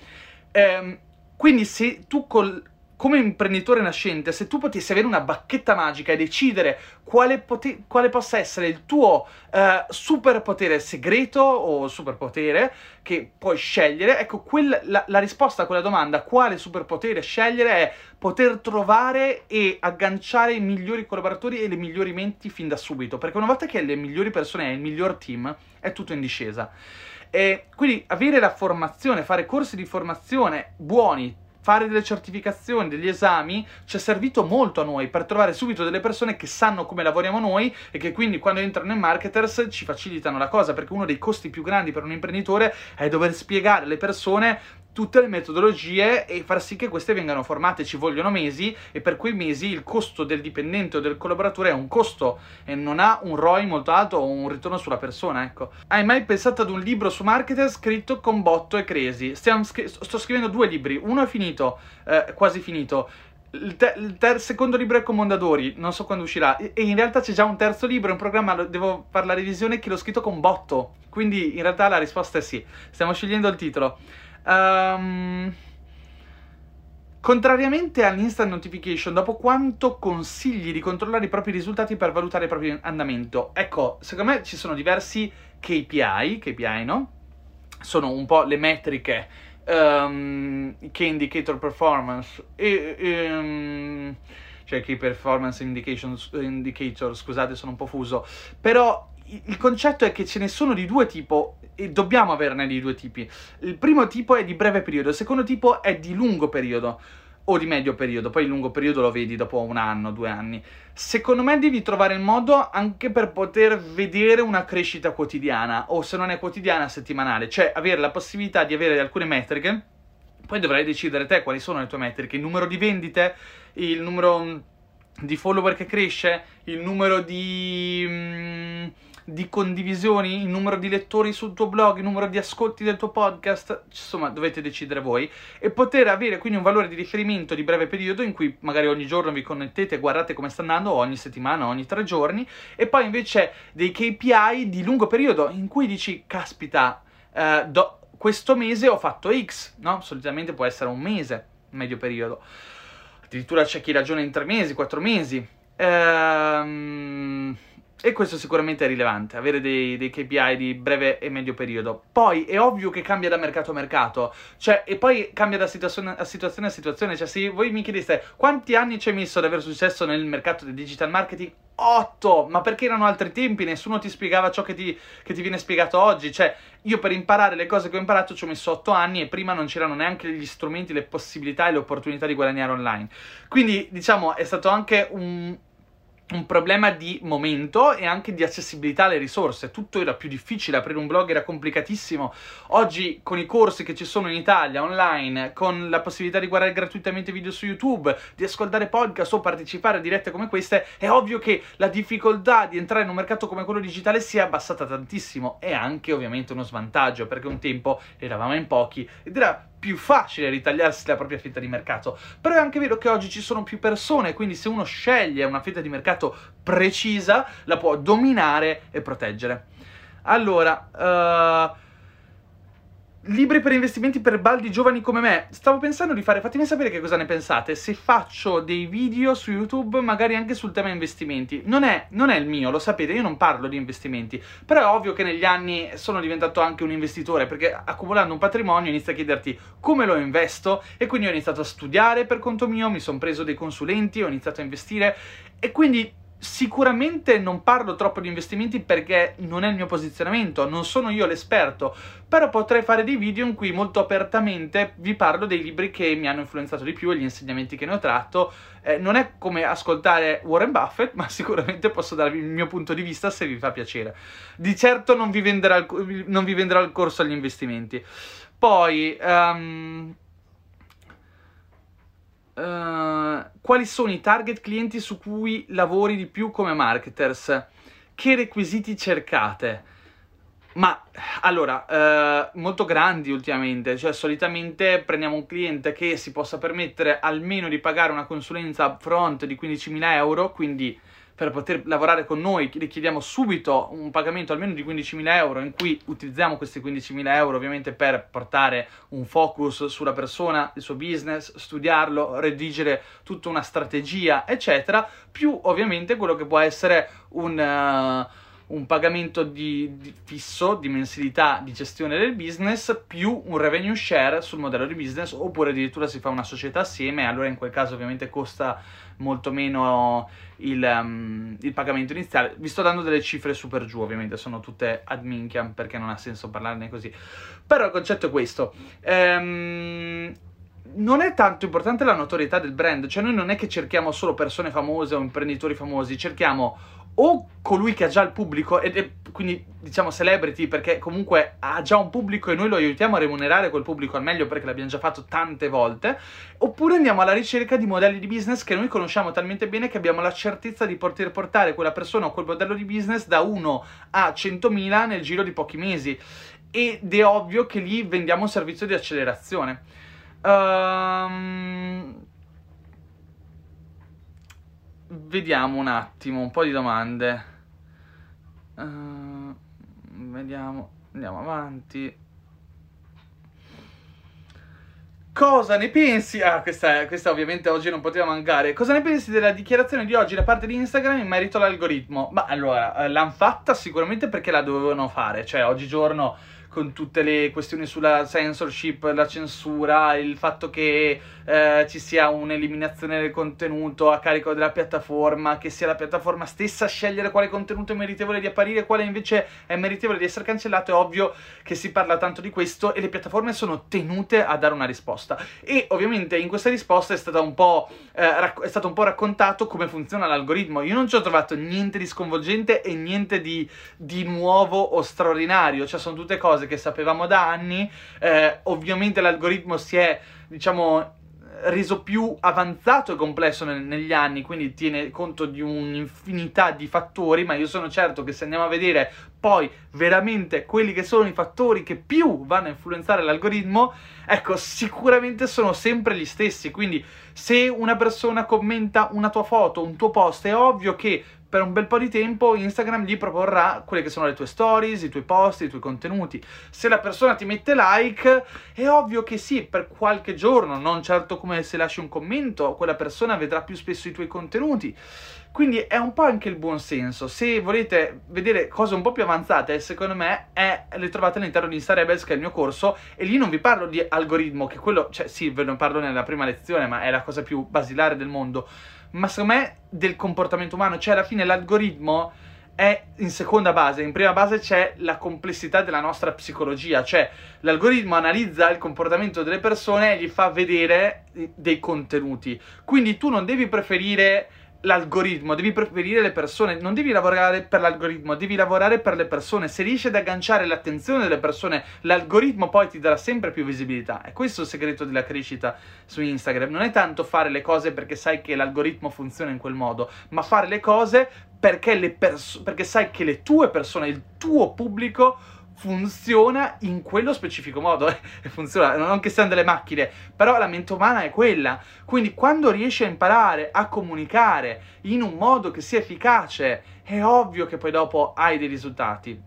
Ehm, quindi se tu col, come imprenditore nascente, se tu potessi avere una bacchetta magica e decidere quale, pote- quale possa essere il tuo uh, superpotere segreto o superpotere che puoi scegliere, ecco, quel, la, la, risposta a quella domanda, quale superpotere scegliere, è poter trovare e agganciare i migliori collaboratori e le migliori menti fin da subito, perché una volta che hai le migliori persone e il miglior team, è tutto in discesa. E quindi avere la formazione, fare corsi di formazione buoni, fare delle certificazioni, degli esami, ci è servito molto a noi per trovare subito delle persone che sanno come lavoriamo noi e che quindi quando entrano in marketers ci facilitano la cosa, perché uno dei costi più grandi per un imprenditore è dover spiegare alle persone tutte le metodologie e far sì che queste vengano formate. Ci vogliono mesi e per quei mesi il costo del dipendente o del collaboratore è un costo e non ha un ROI molto alto o un ritorno sulla persona, ecco. Hai mai pensato ad un libro su marketer scritto con Botto e Cresi? Scri- sto scrivendo due libri, uno è finito, eh, quasi finito. Il, te- il ter- secondo libro è con Mondadori, non so quando uscirà. E, e in realtà c'è già un terzo libro, un programma, lo- devo fare la revisione che l'ho scritto con Botto. Quindi in realtà la risposta è sì. Stiamo scegliendo il titolo. Um, contrariamente all'instant notification, dopo quanto consigli di controllare i propri risultati per valutare il proprio andamento? Ecco, secondo me ci sono diversi KPI, KPI no? Sono un po' le metriche um, che indicator performance e, e um, cioè key performance indicator, scusate sono un po' fuso, però il concetto è che ce ne sono di due tipi e dobbiamo averne di due tipi. Il primo tipo è di breve periodo, il secondo tipo è di lungo periodo o di medio periodo, poi il lungo periodo lo vedi dopo un anno, due anni. Secondo me devi trovare il modo anche per poter vedere una crescita quotidiana o se non è quotidiana, settimanale, cioè avere la possibilità di avere alcune metriche. Poi dovrai decidere te quali sono le tue metriche, il numero di vendite, il numero di follower che cresce, il numero di... Di condivisioni, il numero di lettori sul tuo blog, il numero di ascolti del tuo podcast, insomma dovete decidere voi, e poter avere quindi un valore di riferimento di breve periodo in cui magari ogni giorno vi connettete e guardate come sta andando, ogni settimana, ogni tre giorni, e poi invece dei KPI di lungo periodo in cui dici, caspita, eh, do, questo mese ho fatto X, no? Solitamente può essere un mese, medio periodo. Addirittura c'è chi ragiona in tre mesi, quattro mesi. Ehm e questo sicuramente è rilevante, avere dei, dei, KPI di breve e medio periodo. Poi è ovvio che cambia da mercato a mercato, cioè, e poi cambia da situazione a situazione a situazione. Cioè, se voi mi chiedeste quanti anni ci hai messo ad avere successo nel mercato del digital marketing, 8! Ma perché erano altri tempi? Nessuno ti spiegava ciò che ti, che ti, viene spiegato oggi. Cioè, io per imparare le cose che ho imparato ci ho messo 8 anni e prima non c'erano neanche gli strumenti, le possibilità e le opportunità di guadagnare online. Quindi, diciamo, è stato anche un, un problema di momento e anche di accessibilità alle risorse. Tutto era più difficile, aprire un blog era complicatissimo. Oggi con i corsi che ci sono in Italia online, con la possibilità di guardare gratuitamente video su YouTube, di ascoltare podcast o partecipare a dirette come queste, è ovvio che la difficoltà di entrare in un mercato come quello digitale si è abbassata tantissimo. È anche ovviamente uno svantaggio, perché un tempo eravamo in pochi ed era più facile ritagliarsi la propria fetta di mercato. Però è anche vero che oggi ci sono più persone, quindi se uno sceglie una fetta di mercato precisa, la può dominare e proteggere. Allora, uh, Libri per investimenti per baldi giovani come me. Stavo pensando di fare, fatemi sapere che cosa ne pensate, se faccio dei video su YouTube magari anche sul tema investimenti. Non è, non è il mio, lo sapete, io non parlo di investimenti, però è ovvio che negli anni sono diventato anche un investitore, perché accumulando un patrimonio inizia a chiederti come lo investo e quindi ho iniziato a studiare per conto mio, mi sono preso dei consulenti, ho iniziato a investire e quindi Sicuramente non parlo troppo di investimenti perché non è il mio posizionamento, non sono io l'esperto, però potrei fare dei video in cui molto apertamente vi parlo dei libri che mi hanno influenzato di più e gli insegnamenti che ne ho tratto. Eh, non è come ascoltare Warren Buffett, ma sicuramente posso darvi il mio punto di vista se vi fa piacere. Di certo non vi venderò il, non vi venderò il corso agli investimenti. Poi... Um, Uh, quali sono i target clienti su cui lavori di più come marketers? Che requisiti cercate? Ma allora, uh, molto grandi ultimamente, cioè solitamente prendiamo un cliente che si possa permettere almeno di pagare una consulenza upfront di 15.000 euro, quindi per poter lavorare con noi richiediamo subito un pagamento almeno di 15.000 euro in cui utilizziamo questi 15.000 euro ovviamente per portare un focus sulla persona, il suo business, studiarlo, redigere tutta una strategia eccetera, più ovviamente quello che può essere un... Uh, un pagamento di, di fisso, di mensilità di gestione del business, più un revenue share sul modello di business, oppure addirittura si fa una società assieme, allora in quel caso ovviamente costa molto meno il, um, il, pagamento iniziale. Vi sto dando delle cifre super giù, ovviamente, sono tutte ad minchia perché non ha senso parlarne così. Però il concetto è questo. Ehm, non è tanto importante la notorietà del brand, cioè noi non è che cerchiamo solo persone famose o imprenditori famosi, cerchiamo o colui che ha già il pubblico, e, quindi diciamo celebrity, perché comunque ha già un pubblico e noi lo aiutiamo a remunerare quel pubblico al meglio perché l'abbiamo già fatto tante volte, oppure andiamo alla ricerca di modelli di business che noi conosciamo talmente bene che abbiamo la certezza di poter portare quella persona o quel modello di business da 1 a 100.000 nel giro di pochi mesi. Ed è ovvio che lì vendiamo un servizio di accelerazione. Ehm... Um vediamo un attimo, un po' di domande. Uh, vediamo, andiamo avanti. Cosa ne pensi? Ah, questa, questa, ovviamente oggi non poteva mancare. Cosa ne pensi della dichiarazione di oggi da parte di Instagram in merito all'algoritmo? Ma allora, eh, l'hanno fatta sicuramente perché la dovevano fare. Cioè, oggigiorno con tutte le questioni sulla censorship, la censura, il fatto che eh, ci sia un'eliminazione del contenuto a carico della piattaforma, che sia la piattaforma stessa a scegliere quale contenuto è meritevole di apparire, quale invece è meritevole di essere cancellato, è ovvio che si parla tanto di questo e le piattaforme sono tenute a dare una risposta. E ovviamente in questa risposta è, stata un po', eh, rac- è stato un po' raccontato come funziona l'algoritmo. Io non ci ho trovato niente di sconvolgente e niente di, di nuovo o straordinario, cioè sono tutte cose che sapevamo da anni. Eh, ovviamente l'algoritmo si è, diciamo, reso più avanzato e complesso nel, negli anni, quindi tiene conto di un'infinità di fattori, ma io sono certo che se andiamo a vedere poi veramente quelli che sono i fattori che più vanno a influenzare l'algoritmo, ecco, sicuramente sono sempre gli stessi, quindi se una persona commenta una tua foto, un tuo post, è ovvio che per un bel po' di tempo Instagram gli proporrà quelle che sono le tue stories, i tuoi post, i tuoi contenuti. Se la persona ti mette like, è ovvio che sì, per qualche giorno, non certo come se lasci un commento, quella persona vedrà più spesso i tuoi contenuti. Quindi è un po' anche il buon senso. Se volete vedere cose un po' più avanzate, secondo me, è, le trovate all'interno di Insta Rebels, che è il mio corso, e lì non vi parlo di algoritmo, che quello, cioè sì, ve ne parlo nella prima lezione, ma è la cosa più basilare del mondo ma secondo me del comportamento umano, cioè alla fine l'algoritmo è in seconda base, in prima base c'è la complessità della nostra psicologia, cioè l'algoritmo analizza il comportamento delle persone e gli fa vedere dei contenuti. Quindi tu non devi preferire l'algoritmo, devi preferire le persone, non devi lavorare per l'algoritmo, devi lavorare per le persone. Se riesci ad agganciare l'attenzione delle persone, l'algoritmo poi ti darà sempre più visibilità. E questo è il segreto della crescita su Instagram. Non è tanto fare le cose perché sai che l'algoritmo funziona in quel modo, ma fare le cose perché, le perso- perché sai che le tue persone, il tuo pubblico funziona in quello specifico modo, e funziona, non che siano delle macchine, però la mente umana è quella. Quindi quando riesci a imparare a comunicare in un modo che sia efficace, è ovvio che poi dopo hai dei risultati.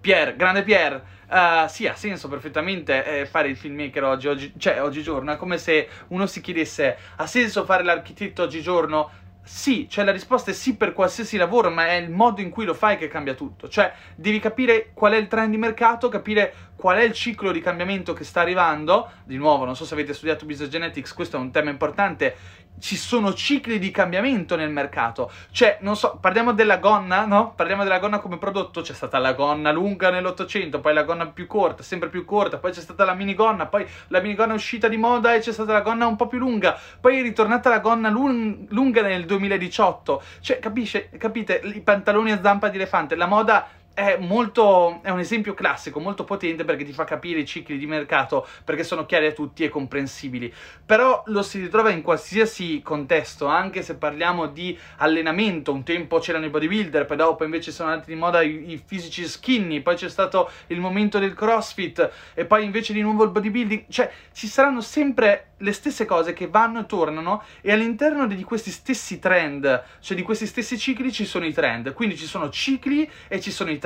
Pier, grande Pier, uh, sì, ha senso perfettamente eh, fare il filmmaker oggi, oggi, cioè oggigiorno, è come se uno si chiedesse, ha senso fare l'architetto oggigiorno? Sì, cioè la risposta è sì per qualsiasi lavoro, ma è il modo in cui lo fai che cambia tutto. Cioè, devi capire qual è il trend di mercato, capire qual è il ciclo di cambiamento che sta arrivando. Di nuovo, non so se avete studiato Business Genetics, questo è un tema importante ci sono cicli di cambiamento nel mercato. Cioè, non so, parliamo della gonna, no? Parliamo della gonna come prodotto. C'è stata la gonna lunga nell'Ottocento, poi la gonna più corta, sempre più corta, poi c'è stata la minigonna, poi la minigonna è uscita di moda e c'è stata la gonna un po' più lunga, poi è ritornata la gonna lung- lunga nel 2018. Cioè, capisce, capite, i pantaloni a zampa di elefante, la moda è, molto, è un esempio classico, molto potente perché ti fa capire i cicli di mercato perché sono chiari a tutti e comprensibili. Però lo si ritrova in qualsiasi contesto, anche se parliamo di allenamento. Un tempo c'erano i bodybuilder, poi dopo invece sono andati di moda i, i fisici skinny, poi c'è stato il momento del crossfit e poi invece di nuovo il bodybuilding. Cioè, ci saranno sempre le stesse cose che vanno e tornano e all'interno di questi stessi trend, cioè di questi stessi cicli ci sono i trend, quindi ci sono cicli e ci sono i trend.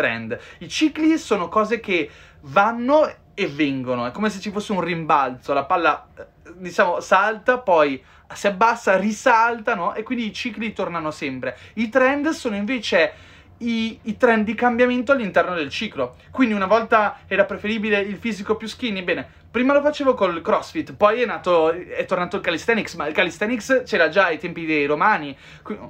I cicli sono cose che vanno e vengono, è come se ci fosse un rimbalzo, la palla eh, diciamo salta, poi si abbassa, risalta, no? E quindi i cicli tornano sempre. I trend sono invece i, i, trend di cambiamento all'interno del ciclo. Quindi una volta era preferibile il fisico più skinny, bene, prima lo facevo col CrossFit, poi è, nato, è tornato il calisthenics, ma il calisthenics c'era già ai tempi dei romani,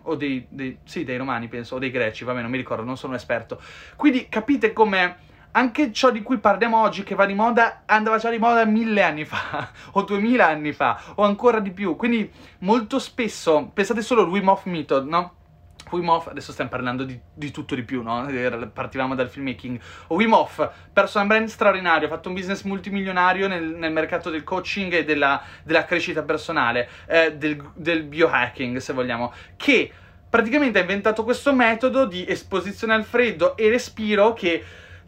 o dei, dei, sì, dei romani penso, o dei greci, vabbè non mi ricordo, non sono un esperto. Quindi capite come anche ciò di cui parliamo oggi che va di moda andava già di moda mille anni fa o duemila anni fa o ancora di più quindi molto spesso pensate solo al Wim Hof Method no? Wim Hof, adesso stiamo parlando di, di, tutto di più, no? Partivamo dal filmmaking. Wim Hof, personal brand straordinario, ha fatto un business multimilionario nel, nel mercato del coaching e della, della crescita personale, eh, del, del biohacking, se vogliamo, che praticamente ha inventato questo metodo di esposizione al freddo e respiro che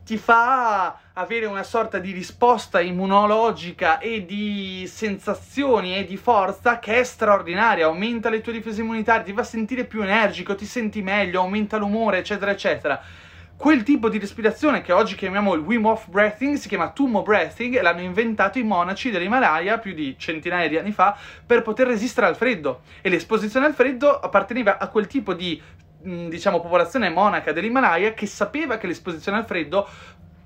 ti fa avere una sorta di risposta immunologica e di sensazioni e di forza che è straordinaria, aumenta le tue difese immunitarie, ti fa sentire più energico, ti senti meglio, aumenta l'umore, eccetera, eccetera. Quel tipo di respirazione che oggi chiamiamo il Wim Hof Breathing si chiama Tummo Breathing e l'hanno inventato i monaci dell'Himalaya più di centinaia di anni fa per poter resistere al freddo e l'esposizione al freddo apparteneva a quel tipo di diciamo popolazione monaca dell'Himalaya che sapeva che l'esposizione al freddo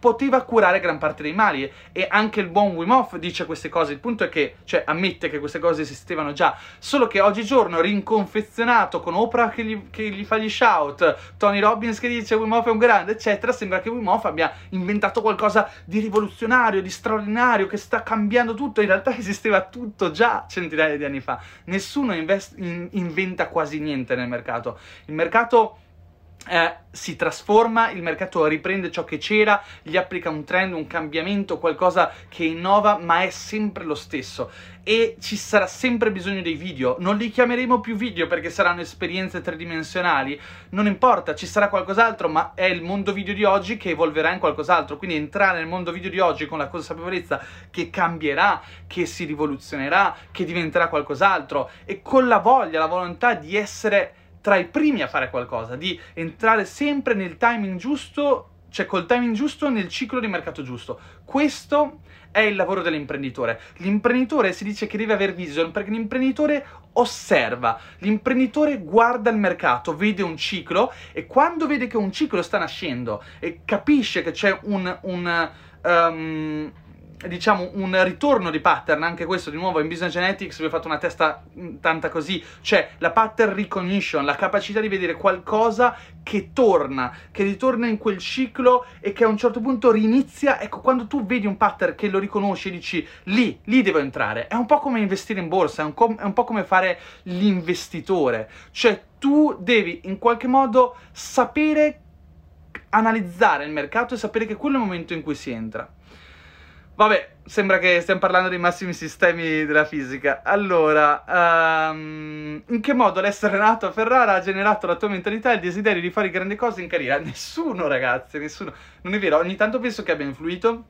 poteva curare gran parte dei mali. E anche il buon Wim Hof dice queste cose, il punto è che, cioè ammette che queste cose esistevano già, solo che oggigiorno rinconfezionato con Oprah che gli, che gli fa gli shout, Tony Robbins che dice Wim Hof è un grande, eccetera, sembra che Wim Hof abbia inventato qualcosa di rivoluzionario, di straordinario, che sta cambiando tutto, in realtà esisteva tutto già centinaia di anni fa, nessuno invest- in- inventa quasi niente nel mercato, il mercato eh, si trasforma, il mercato riprende ciò che c'era, gli applica un trend, un cambiamento, qualcosa che innova, ma è sempre lo stesso. E ci sarà sempre bisogno dei video. Non li chiameremo più video perché saranno esperienze tridimensionali. Non importa, ci sarà qualcos'altro, ma è il mondo video di oggi che evolverà in qualcos'altro. Quindi entrare nel mondo video di oggi con la consapevolezza che cambierà, che si rivoluzionerà, che diventerà qualcos'altro e con la voglia, la volontà di essere tra i primi a fare qualcosa, di entrare sempre nel timing giusto, cioè col timing giusto nel ciclo di mercato giusto. Questo è il lavoro dell'imprenditore. L'imprenditore si dice che deve aver vision perché l'imprenditore osserva, l'imprenditore guarda il mercato, vede un ciclo e quando vede che un ciclo sta nascendo e capisce che c'è un, un um, diciamo un ritorno di pattern, anche questo di nuovo in Business Genetics vi ho fatto una testa mm, tanta così, cioè la pattern recognition, la capacità di vedere qualcosa che torna, che ritorna in quel ciclo e che a un certo punto rinizia, ecco quando tu vedi un pattern che lo riconosci e dici lì, lì devo entrare, è un po' come investire in borsa, è un, com- è un po' come fare l'investitore, cioè tu devi in qualche modo sapere analizzare il mercato e sapere che quello è il momento in cui si entra. Vabbè, sembra che stiamo parlando dei massimi sistemi della fisica. Allora, um, in che modo l'essere nato a Ferrara ha generato la tua mentalità e il desiderio di fare grandi cose in carriera? Nessuno, ragazzi, nessuno. Non è vero, ogni tanto penso che abbia influito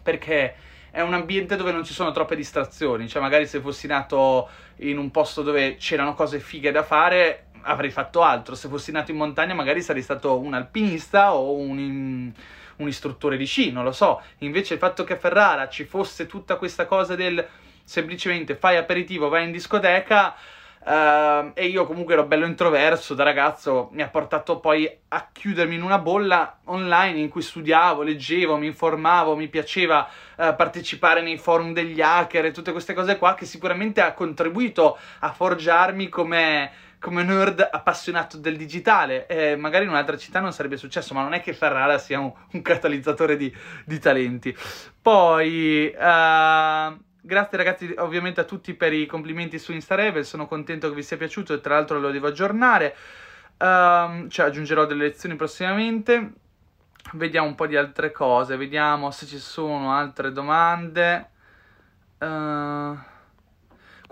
perché è un ambiente dove non ci sono troppe distrazioni. Cioè, magari se fossi nato in un posto dove c'erano cose fighe da fare, avrei fatto altro. Se fossi nato in montagna, magari sarei stato un alpinista o un un istruttore di sci, non lo so. Invece il fatto che a Ferrara ci fosse tutta questa cosa del semplicemente fai aperitivo, vai in discoteca, Uh, e io comunque ero bello introverso da ragazzo, mi ha portato poi a chiudermi in una bolla online in cui studiavo, leggevo, mi informavo, mi piaceva uh, partecipare nei forum degli hacker e tutte queste cose qua che sicuramente ha contribuito a forgiarmi come come nerd appassionato del digitale. Eh, magari in un'altra città non sarebbe successo, ma non è che Ferrara sia un, un catalizzatore di, di, talenti. Poi, uh, grazie ragazzi ovviamente a tutti per i complimenti su Instarevel, sono contento che vi sia piaciuto e tra l'altro lo devo aggiornare. Uh, cioè aggiungerò delle lezioni prossimamente. Vediamo un po' di altre cose, vediamo se ci sono altre domande. Uh,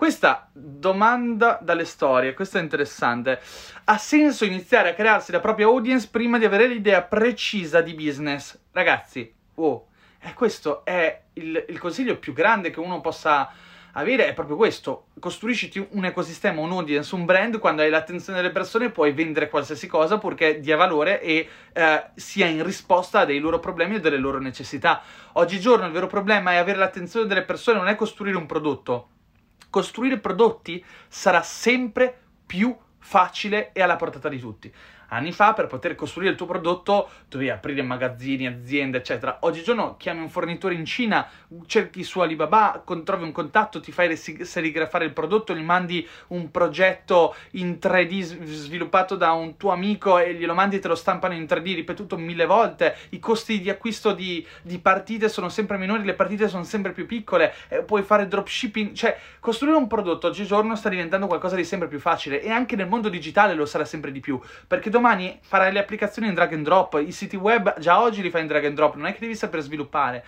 questa domanda dalle storie, questo è interessante. Ha senso iniziare a crearsi la propria audience prima di avere l'idea precisa di business? Ragazzi, oh, eh, questo è il, il consiglio più grande che uno possa avere è proprio questo, costruisciti un ecosistema, un audience, un brand, quando hai l'attenzione delle persone puoi vendere qualsiasi cosa purché dia valore e eh, sia in risposta a dei loro problemi o delle loro necessità. Oggigiorno il vero problema è avere l'attenzione delle persone, non è costruire un prodotto costruire prodotti sarà sempre più facile e alla portata di tutti anni fa per poter costruire il tuo prodotto dovevi aprire magazzini, aziende, eccetera. Oggigiorno chiami un fornitore in Cina, cerchi su Alibaba, trovi un contatto, ti fai serigrafare il prodotto, gli mandi un progetto in 3D sviluppato da un tuo amico e glielo mandi e te lo stampano in 3D ripetuto mille volte. I costi di acquisto di, di partite sono sempre minori, le partite sono sempre più piccole, eh, puoi fare dropshipping, cioè costruire un prodotto oggigiorno sta diventando qualcosa di sempre più facile e anche nel mondo digitale lo sarà sempre di più, perché domani domani farai le applicazioni in drag and drop, i siti web già oggi li fai in drag and drop, non è che devi saper sviluppare.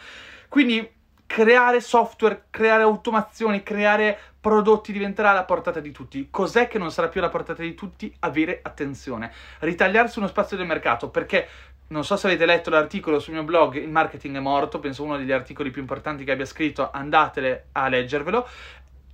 Quindi creare software, creare automazioni, creare prodotti diventerà alla portata di tutti. Cos'è che non sarà più alla portata di tutti? Avere attenzione. Ritagliarsi uno spazio del mercato, perché non so se avete letto l'articolo sul mio blog Il marketing è morto, penso uno degli articoli più importanti che abbia scritto, andatele a leggervelo.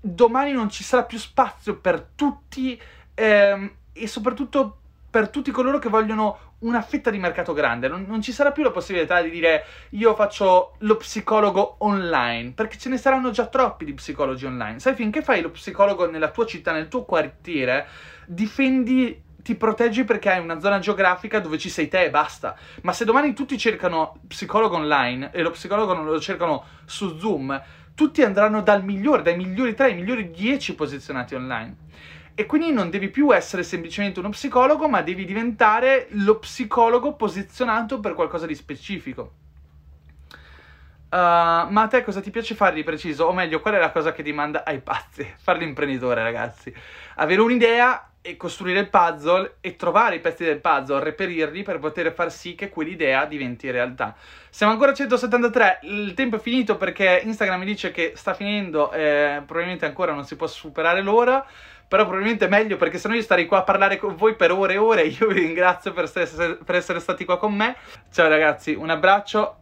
Domani non ci sarà più spazio per tutti ehm, e soprattutto per tutti coloro che vogliono una fetta di mercato grande. Non, non, ci sarà più la possibilità di dire io faccio lo psicologo online, perché ce ne saranno già troppi di psicologi online. Sai, finché fai lo psicologo nella tua città, nel tuo quartiere, difendi ti proteggi perché hai una zona geografica dove ci sei te e basta. Ma se domani tutti cercano psicologo online e lo psicologo non lo cercano su Zoom, tutti andranno dal migliore, dai migliori 3 ai migliori 10 posizionati online. E quindi non devi più essere semplicemente uno psicologo, ma devi diventare lo psicologo posizionato per qualcosa di specifico. Uh, ma a te cosa ti piace fare di preciso? O meglio, qual è la cosa che ti manda ai pazzi? Fare l'imprenditore, ragazzi. Avere un'idea e costruire il puzzle e trovare i pezzi del puzzle, reperirli per poter far sì che quell'idea diventi realtà. Siamo ancora a 173, il tempo è finito perché Instagram mi dice che sta finendo, eh, probabilmente ancora non si può superare l'ora però probabilmente è meglio perché sennò io starei qua a parlare con voi per ore e ore. Io vi ringrazio per essere, per essere stati qua con me. Ciao ragazzi, un abbraccio